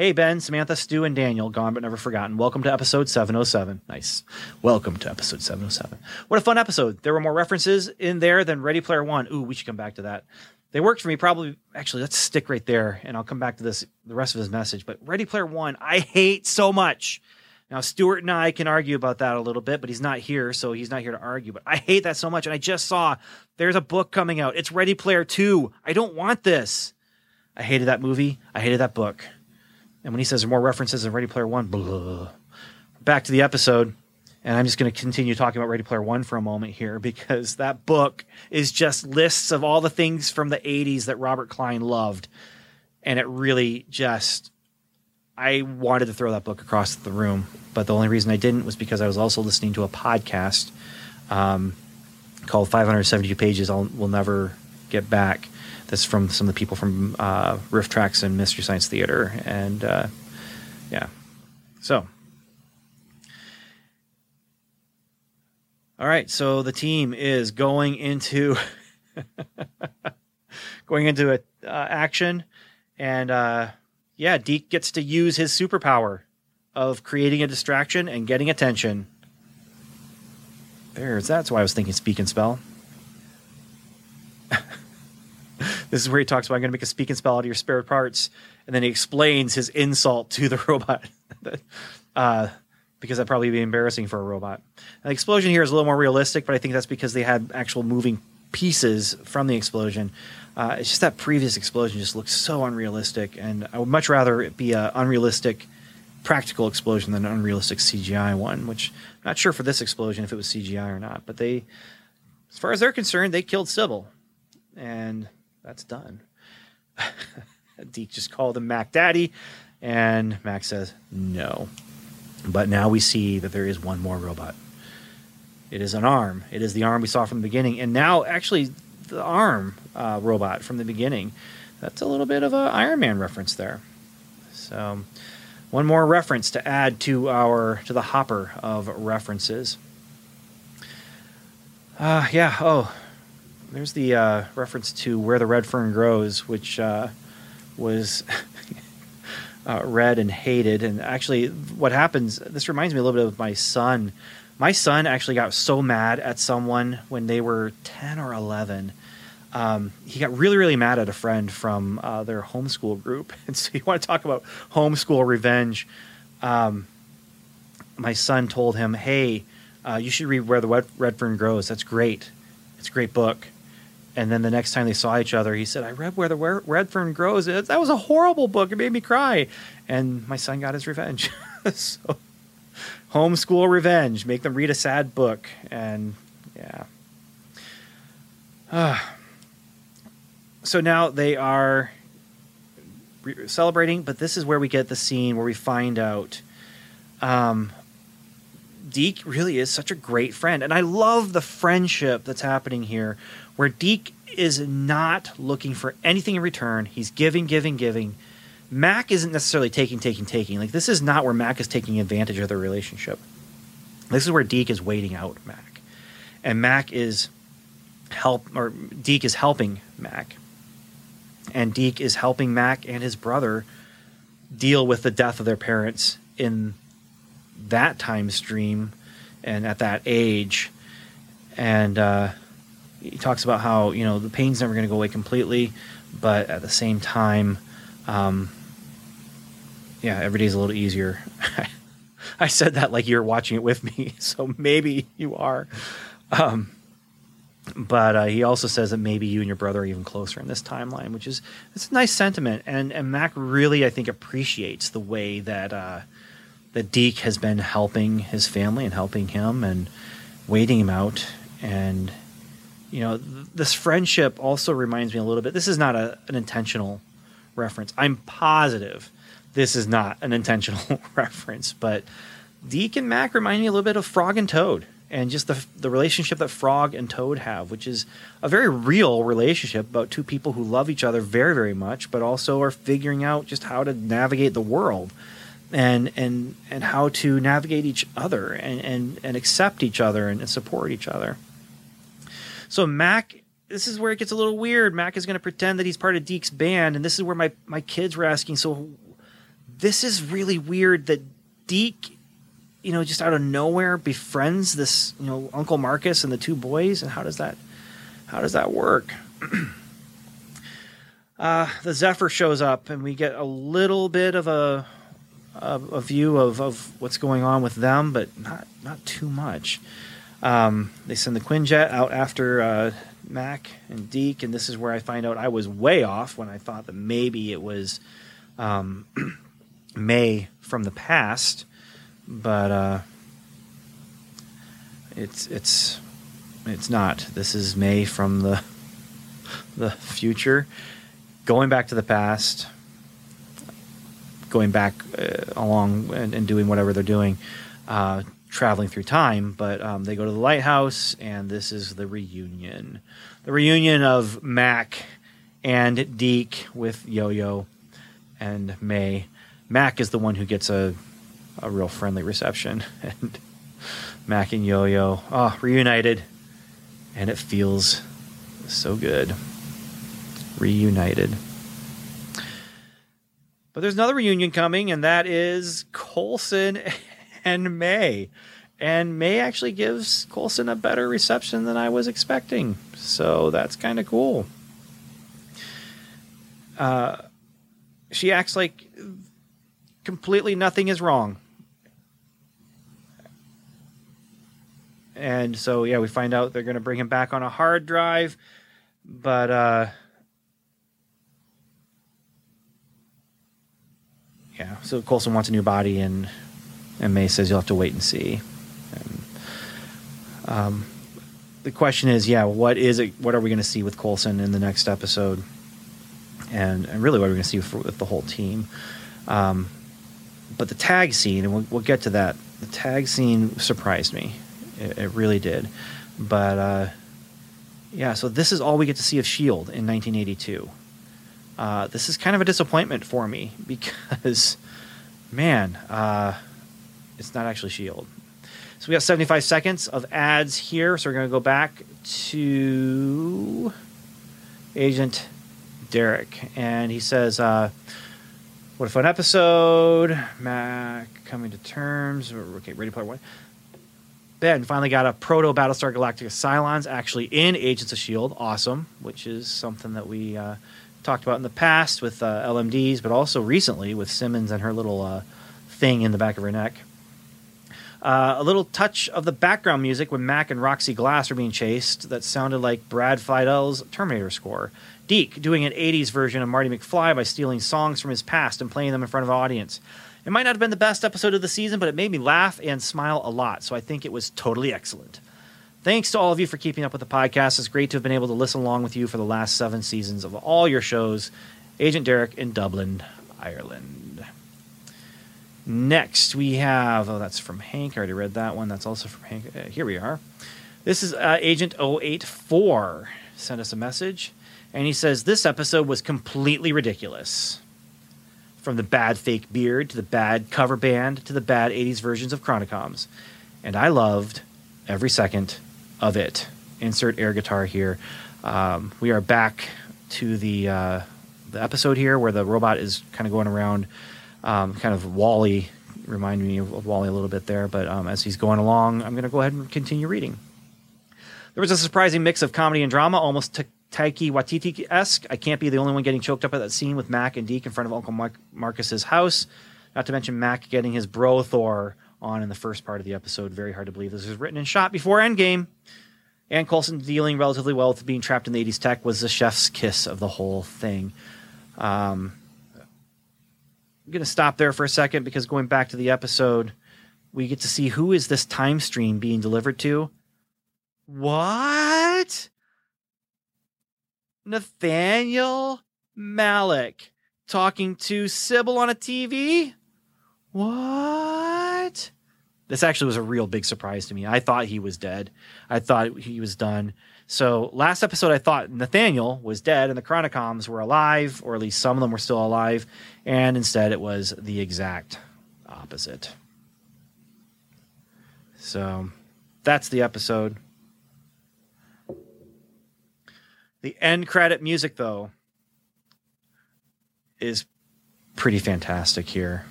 Hey, Ben, Samantha, Stu, and Daniel, gone but never forgotten. Welcome to episode 707. Nice. Welcome to episode 707. What a fun episode. There were more references in there than Ready Player One. Ooh, we should come back to that. They worked for me probably. Actually, let's stick right there and I'll come back to this, the rest of his message. But Ready Player One, I hate so much. Now, Stuart and I can argue about that a little bit, but he's not here, so he's not here to argue. But I hate that so much. And I just saw there's a book coming out. It's Ready Player Two. I don't want this. I hated that movie. I hated that book. And when he says more references in Ready Player One, blah. back to the episode. and I'm just going to continue talking about Ready Player One for a moment here because that book is just lists of all the things from the 80s that Robert Klein loved. And it really just, I wanted to throw that book across the room. But the only reason I didn't was because I was also listening to a podcast um, called 572 Pages I'll, Will Never Get Back. That's from some of the people from uh, RiffTrax and Mystery Science Theater. And uh, yeah. So All right, so the team is going into going into a, uh, action, and uh, yeah, Deke gets to use his superpower of creating a distraction and getting attention. There's that's why I was thinking speak and spell. this is where he talks about I'm going to make a speak and spell out of your spare parts, and then he explains his insult to the robot. uh, because that'd probably be embarrassing for a robot. The explosion here is a little more realistic, but I think that's because they had actual moving pieces from the explosion. Uh, it's just that previous explosion just looks so unrealistic, and I would much rather it be an unrealistic practical explosion than an unrealistic CGI one. Which I'm not sure for this explosion if it was CGI or not, but they, as far as they're concerned, they killed Sybil, and that's done. Deke just called him Mac Daddy, and Mac says no. But now we see that there is one more robot. It is an arm. It is the arm we saw from the beginning, and now actually the arm uh, robot from the beginning. That's a little bit of an Iron Man reference there. So, one more reference to add to our to the hopper of references. Uh, yeah. Oh, there's the uh, reference to where the red fern grows, which uh, was uh, read and hated. And actually, what happens, this reminds me a little bit of my son. My son actually got so mad at someone when they were 10 or 11. Um, he got really, really mad at a friend from uh, their homeschool group. And so, you want to talk about homeschool revenge? Um, my son told him, Hey, uh, you should read Where the Red, Red Fern Grows. That's great. It's a great book. And then the next time they saw each other, he said, I read Where the Red Fern Grows. That was a horrible book. It made me cry. And my son got his revenge. so, homeschool revenge. Make them read a sad book. And yeah. Uh, so now they are re- celebrating, but this is where we get the scene where we find out um, Deke really is such a great friend. And I love the friendship that's happening here where Deke is not looking for anything in return. He's giving, giving, giving. Mac isn't necessarily taking, taking, taking. Like this is not where Mac is taking advantage of the relationship. This is where Deke is waiting out Mac, and Mac is help or Deke is helping Mac, and Deke is helping Mac and his brother deal with the death of their parents in that time stream and at that age, and. uh he talks about how you know the pain's never going to go away completely, but at the same time, um, yeah, every day's a little easier. I said that like you're watching it with me, so maybe you are. Um, but uh, he also says that maybe you and your brother are even closer in this timeline, which is it's a nice sentiment. And and Mac really, I think, appreciates the way that uh, that Deke has been helping his family and helping him and waiting him out and you know, th- this friendship also reminds me a little bit. This is not a, an intentional reference. I'm positive this is not an intentional reference, but Deke and Mac remind me a little bit of Frog and Toad and just the, the relationship that Frog and Toad have, which is a very real relationship about two people who love each other very, very much, but also are figuring out just how to navigate the world and and and how to navigate each other and and, and accept each other and, and support each other. So Mac, this is where it gets a little weird. Mac is going to pretend that he's part of Deke's band, and this is where my my kids were asking. So this is really weird that Deke, you know, just out of nowhere befriends this, you know, Uncle Marcus and the two boys, and how does that how does that work? uh, the Zephyr shows up, and we get a little bit of a a, a view of, of what's going on with them, but not not too much. Um, they send the Quinjet out after uh, Mac and Deke, and this is where I find out I was way off when I thought that maybe it was um, May from the past, but uh, it's it's it's not. This is May from the the future, going back to the past, going back uh, along and, and, doing whatever they're doing, uh, traveling through time. But um, they go to the lighthouse, and this is the reunion, the reunion of Mac and Deke with Yo Yo and May. Mac is the one who gets a a real friendly reception, and Mac and Yo Yo, oh, reunited, and it feels so good. Reunited. But there's another reunion coming, and that is Coulson and May. And May actually gives Coulson a better reception than I was expecting. So that's kind of cool. Uh, she acts like completely nothing is wrong. And so, yeah, we find out they're going to bring him back on a hard drive. But, uh, yeah, so Coulson wants a new body, and, and May says you'll have to wait and see. And, um, the question is, yeah, what is it? What are we going to see with Coulson in the next episode? And, and really, what are we going to see with, with, the whole team? Um, but the tag scene, and we'll, we'll get to that. The tag scene surprised me. It, it really did. But uh, yeah, so this is all we get to see of Shield in 1982. Uh, this is kind of a disappointment for me because, man, uh, it's not actually Shield. So we got 75 seconds of ads here. So we're going to go back to Agent Derek, and he says, uh, "What a fun episode!" Mac coming to terms. Okay, Ready Player One. Ben finally got a proto Battlestar Galactica Cylons actually in Agents of S.H.I.E.L.D. Awesome, which is something that we uh, talked about in the past with uh, LMDs, but also recently with Simmons and her little uh, thing in the back of her neck. Uh, a little touch of the background music when Mac and Roxy Glass are being chased that sounded like Brad Fiedel's Terminator score. Deke doing an 80s version of Marty McFly by stealing songs from his past and playing them in front of an audience. It might not have been the best episode of the season, but it made me laugh and smile a lot, so I think it was totally excellent. Thanks to all of you for keeping up with the podcast. It's great to have been able to listen along with you for the last seven seasons of all your shows. Agent Derek in Dublin, Ireland. Next, we have, oh, that's from Hank. I already read that one. That's also from Hank. Uh, here we are. This is uh, Agent 084. Sent us a message, and he says, This episode was completely ridiculous. From the bad fake beard to the bad cover band to the bad 80s versions of Chronicoms. And I loved every second of it. Insert air guitar here. Um, we are back to the uh, the episode here where the robot is kind of going around, um, kind of WALL-E, remind me of WALL-E a little bit there. But um, as he's going along, I'm going to go ahead and continue reading. There was a surprising mix of comedy and drama, almost Taika Waititi esque. I can't be the only one getting choked up at that scene with Mac and Deke in front of Uncle Mark- Marcus's house. Not to mention Mac getting his bro Thor on in the first part of the episode. Very hard to believe this was written and shot before Endgame. And Coulson dealing relatively well with being trapped in the 80s tech was the chef's kiss of the whole thing. Um, I'm going to stop there for a second because going back to the episode, we get to see who is this time stream being delivered to. What? Nathaniel Malick talking to Sybil on a TV? What? This actually was a real big surprise to me. I thought he was dead. I thought he was done. So last episode, I thought Nathaniel was dead and the Chronicoms were alive, or at least some of them were still alive, and instead it was the exact opposite. So that's the episode. The end credit music, though, is pretty fantastic here.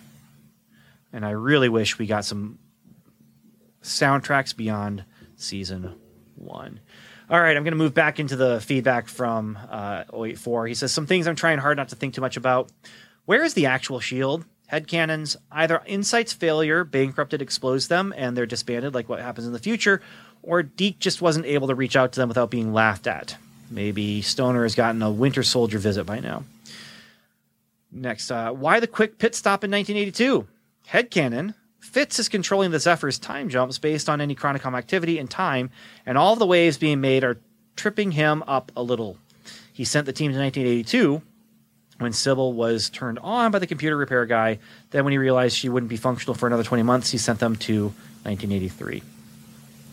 And I really wish we got some soundtracks beyond season one. All right, I'm going to move back into the feedback from uh, 084. He says, Some things I'm trying hard not to think too much about. Where is the actual shield? Headcanons, either Insight's failure bankrupted explodes them and they're disbanded, like what happens in the future, or Deke just wasn't able to reach out to them without being laughed at. Maybe Stoner has gotten a Winter Soldier visit by now. Next, uh, why the quick pit stop in 1982? Headcanon, Fitz is controlling the Zephyr's time jumps based on any Chronicom activity and time, and all the waves being made are tripping him up a little. He sent the team to 1982 when Sybil was turned on by the computer repair guy. Then, when he realized she wouldn't be functional for another 20 months, he sent them to 1983.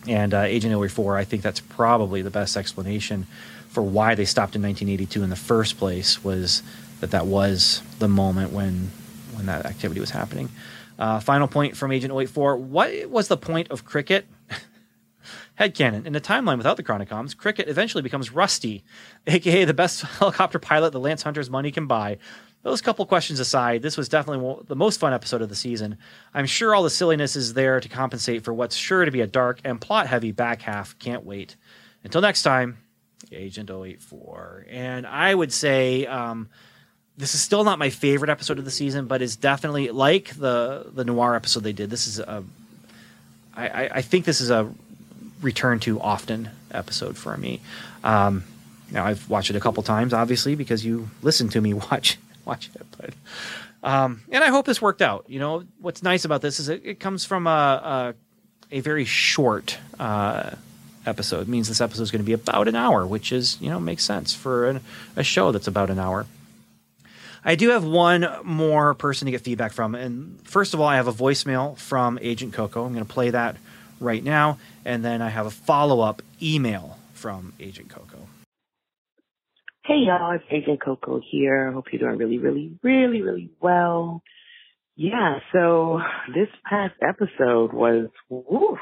And uh, Agent 084, I think that's probably the best explanation for why they stopped in 1982 in the first place was that that was the moment when when that activity was happening. Uh, final point from Agent 084. What was the point of Cricket? Headcanon. In the timeline without the Chronicoms, Cricket eventually becomes Rusty, aka the best helicopter pilot the Lance Hunter's money can buy. Those couple questions aside, this was definitely the most fun episode of the season. I'm sure all the silliness is there to compensate for what's sure to be a dark and plot heavy back half. Can't wait. Until next time, Agent 084. And I would say um, this is still not my favorite episode of the season, but is definitely like the the noir episode they did. This is a I, I think this is a return to often episode for me. Um, now I've watched it a couple times, obviously, because you listen to me watch watch it. But um, and I hope this worked out. You know what's nice about this is it, it comes from a, a, a very short uh, episode. It means this episode is going to be about an hour, which is you know makes sense for an, a show that's about an hour. I do have one more person to get feedback from, and first of all, I have a voicemail from Agent Coco. I'm going to play that right now, and then I have a follow up email from Agent Coco. Hey y'all, it's Agent Coco here. Hope you're doing really, really, really, really well. Yeah, so this past episode was woof,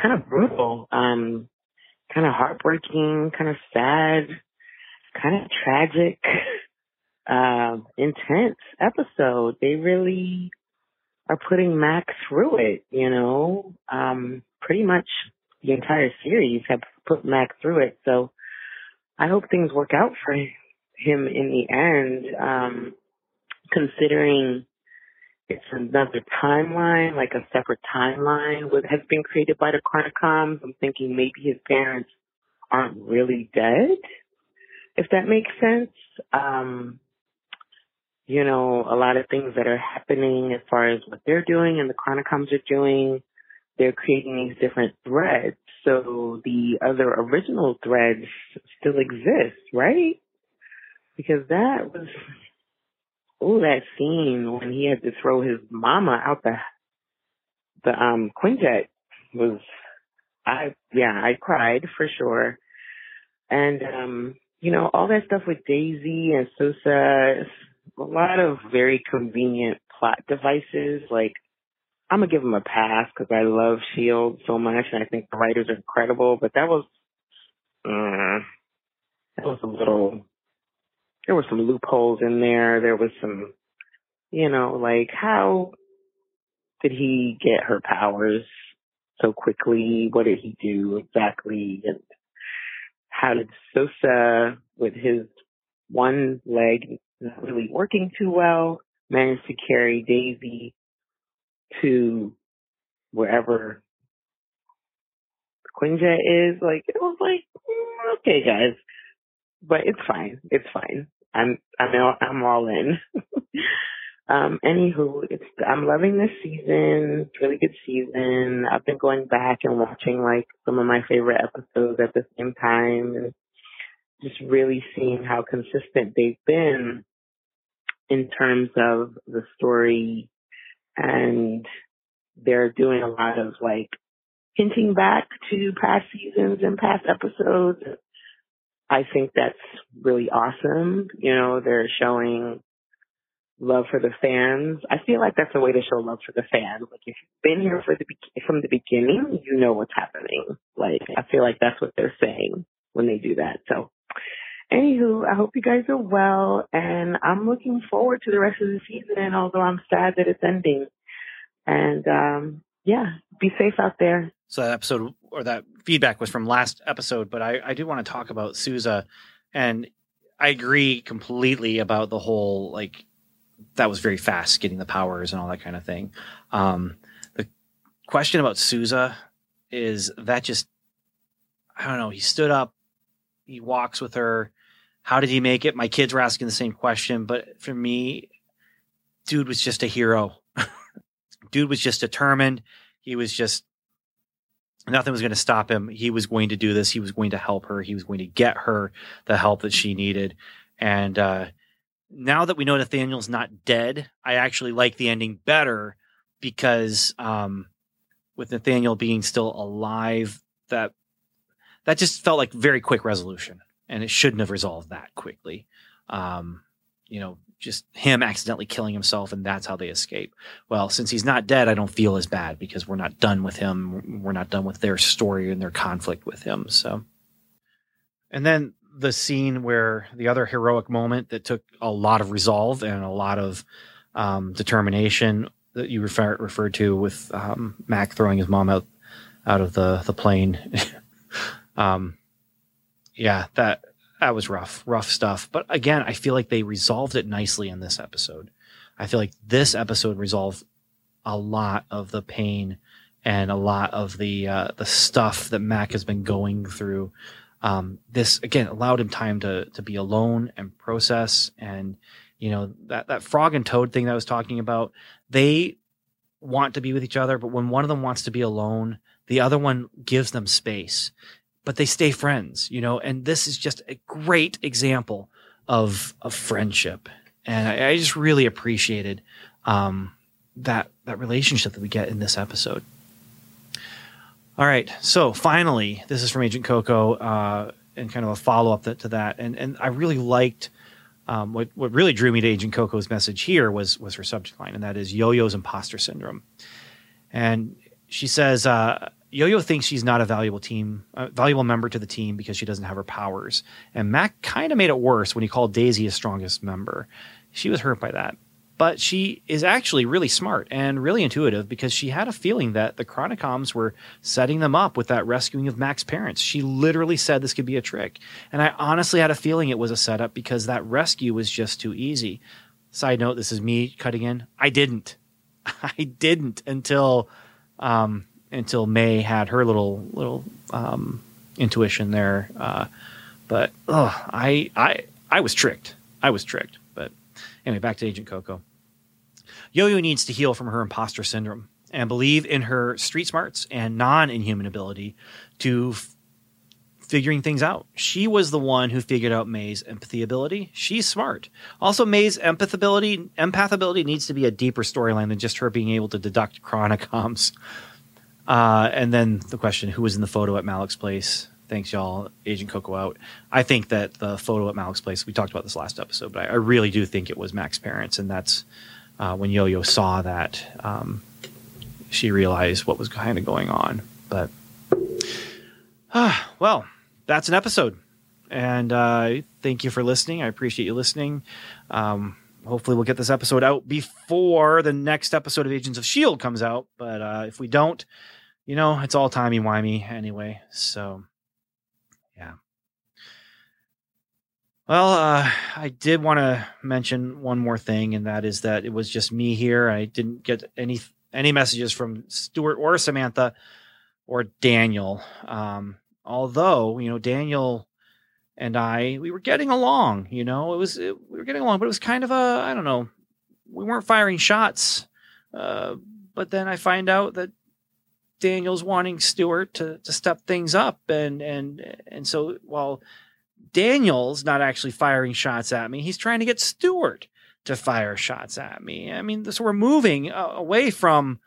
kind of brutal, um, kind of heartbreaking, kind of sad, kind of tragic, uh, intense episode. They really are putting Mac through it, you know. Um, pretty much the entire series have put Mac through it, so I hope things work out for him in the end. Um, considering it's another timeline, like a separate timeline what has been created by the Chronicoms. I'm thinking maybe his parents aren't really dead, if that makes sense. Um, you know, a lot of things that are happening as far as what they're doing and the Chronicoms are doing, they're creating these different threads so the other original threads still exist, right? Because that was, oh, that scene when he had to throw his mama out the, the, um, Quinjet was, I, yeah, I cried for sure. And, um, you know, all that stuff with Daisy and Sousa, a lot of very convenient plot devices, like I'm gonna give them a pass because I love Shield so much, and I think the writers are incredible. But that was, uh, that was a little. There were some loopholes in there. There was some, you know, like how did he get her powers so quickly? What did he do exactly? And how did Sousa, with his one leg not really working too well, managed to carry Daisy to wherever Quinjet is. Like it was like mm, okay, guys, but it's fine. It's fine. I'm I'm all, I'm all in. um, anywho, it's I'm loving this season. It's really good season. I've been going back and watching like some of my favorite episodes at the same time and just really seeing how consistent they've been in terms of the story and they're doing a lot of like hinting back to past seasons and past episodes. I think that's really awesome. You know, they're showing love for the fans. I feel like that's a way to show love for the fans. Like if you've been here for the from the beginning, you know what's happening. Like I feel like that's what they're saying when they do that. So Anywho, I hope you guys are well, and I'm looking forward to the rest of the season. Although I'm sad that it's ending, and um, yeah, be safe out there. So that episode or that feedback was from last episode, but I, I do want to talk about Sousa, and I agree completely about the whole like that was very fast getting the powers and all that kind of thing. Um, the question about Sousa is that just I don't know. He stood up, he walks with her, how did he make it? My kids were asking the same question, but for me, dude was just a hero. dude was just determined. He was just nothing was going to stop him. He was going to do this. He was going to help her. He was going to get her the help that she needed. And uh, now that we know Nathaniel's not dead, I actually like the ending better because um, with Nathaniel being still alive, that that just felt like very quick resolution, and it shouldn't have resolved that quickly. Um, you know, just him accidentally killing himself, and that's how they escape. Well, since he's not dead, I don't feel as bad because we're not done with him. We're not done with their story and their conflict with him. So, and then the scene where the other heroic moment that took a lot of resolve and a lot of um, determination that you refer, referred to with um, Mac throwing his mom out out of the the plane. um, yeah, that that was rough, rough stuff. But again, I feel like they resolved it nicely in this episode. I feel like this episode resolved a lot of the pain and a lot of the uh, the stuff that Mac has been going through. Um, this again allowed him time to to be alone and process and you know that that frog and toad thing that I was talking about. They want to be with each other, but when one of them wants to be alone, the other one gives them space but they stay friends, you know, and this is just a great example of of friendship. And I, I just really appreciated um, that that relationship that we get in this episode. All right, so finally, this is from Agent Coco, uh, and kind of a follow up to that. And and I really liked um, what what really drew me to Agent Coco's message here was was her subject line, and that is Yo-Yo's imposter syndrome. And she says, uh, Yo-Yo thinks she's not a valuable team, a valuable member to the team because she doesn't have her powers. And Mac kind of made it worse when he called Daisy his strongest member. She was hurt by that. But she is actually really smart and really intuitive because she had a feeling that the Chronicoms were setting them up with that rescuing of Mac's parents. She literally said this could be a trick. And I honestly had a feeling it was a setup because that rescue was just too easy. Side note, this is me cutting in. I didn't. I didn't until um, until May had her little little um, intuition there. Uh, but oh, I I I was tricked. I was tricked. But anyway, back to Agent Coco. Yo-Yo needs to heal from her imposter syndrome and believe in her street smarts and non-inhuman ability to f- figuring things out. She was the one who figured out May's empathy ability. She's smart. Also, May's empath ability, empath ability needs to be a deeper storyline than just her being able to deduct Chronicoms uh, and then the question: Who was in the photo at Malick's place? Thanks, y'all. Agent Coco out. I think that the photo at Malick's place. We talked about this last episode, but I, I really do think it was Mac's parents, and that's uh, when Yo-Yo saw that. Um, she realized what was kind of going on. But uh, well, that's an episode, and uh, thank you for listening. I appreciate you listening. Um, hopefully, we'll get this episode out before the next episode of Agents of Shield comes out. But uh, if we don't, you know, it's all timey wimey anyway. So, yeah. Well, uh, I did want to mention one more thing, and that is that it was just me here. I didn't get any any messages from Stuart or Samantha or Daniel. Um, although, you know, Daniel and I, we were getting along. You know, it was it, we were getting along, but it was kind of a I don't know. We weren't firing shots. Uh, but then I find out that Daniel's wanting Stuart to to step things up, and and and so while Daniel's not actually firing shots at me, he's trying to get Stuart to fire shots at me. I mean, so we're moving uh, away from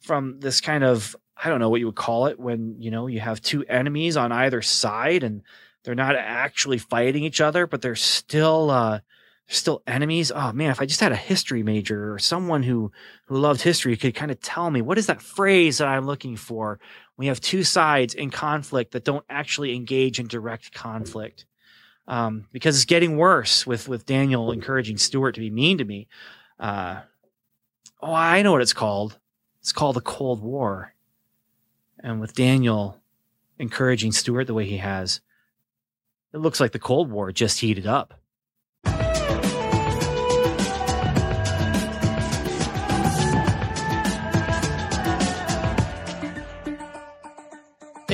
from this kind of I don't know what you would call it when you know you have two enemies on either side and they're not actually fighting each other, but they're still uh, still enemies. Oh man, if I just had a history major or someone who who loved history could kind of tell me what is that phrase that I'm looking for. We have two sides in conflict that don't actually engage in direct conflict. Um, because it's getting worse with with Daniel encouraging Stuart to be mean to me. Uh, oh, I know what it's called. It's called the Cold War. And with Daniel encouraging Stuart the way he has, it looks like the Cold War just heated up.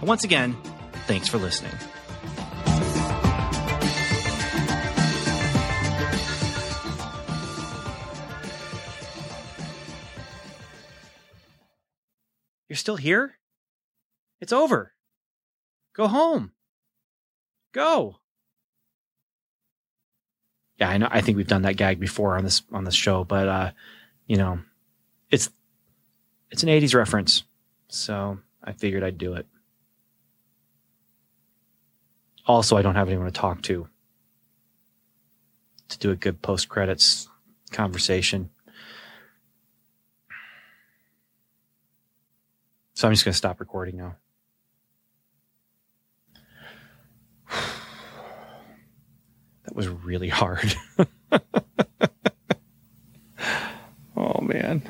And once again, thanks for listening. You're still here? It's over. Go home. Go. Yeah, I know I think we've done that gag before on this on this show, but uh, you know, it's it's an 80s reference. So, I figured I'd do it. Also, I don't have anyone to talk to to do a good post credits conversation. So I'm just going to stop recording now. That was really hard. oh, man.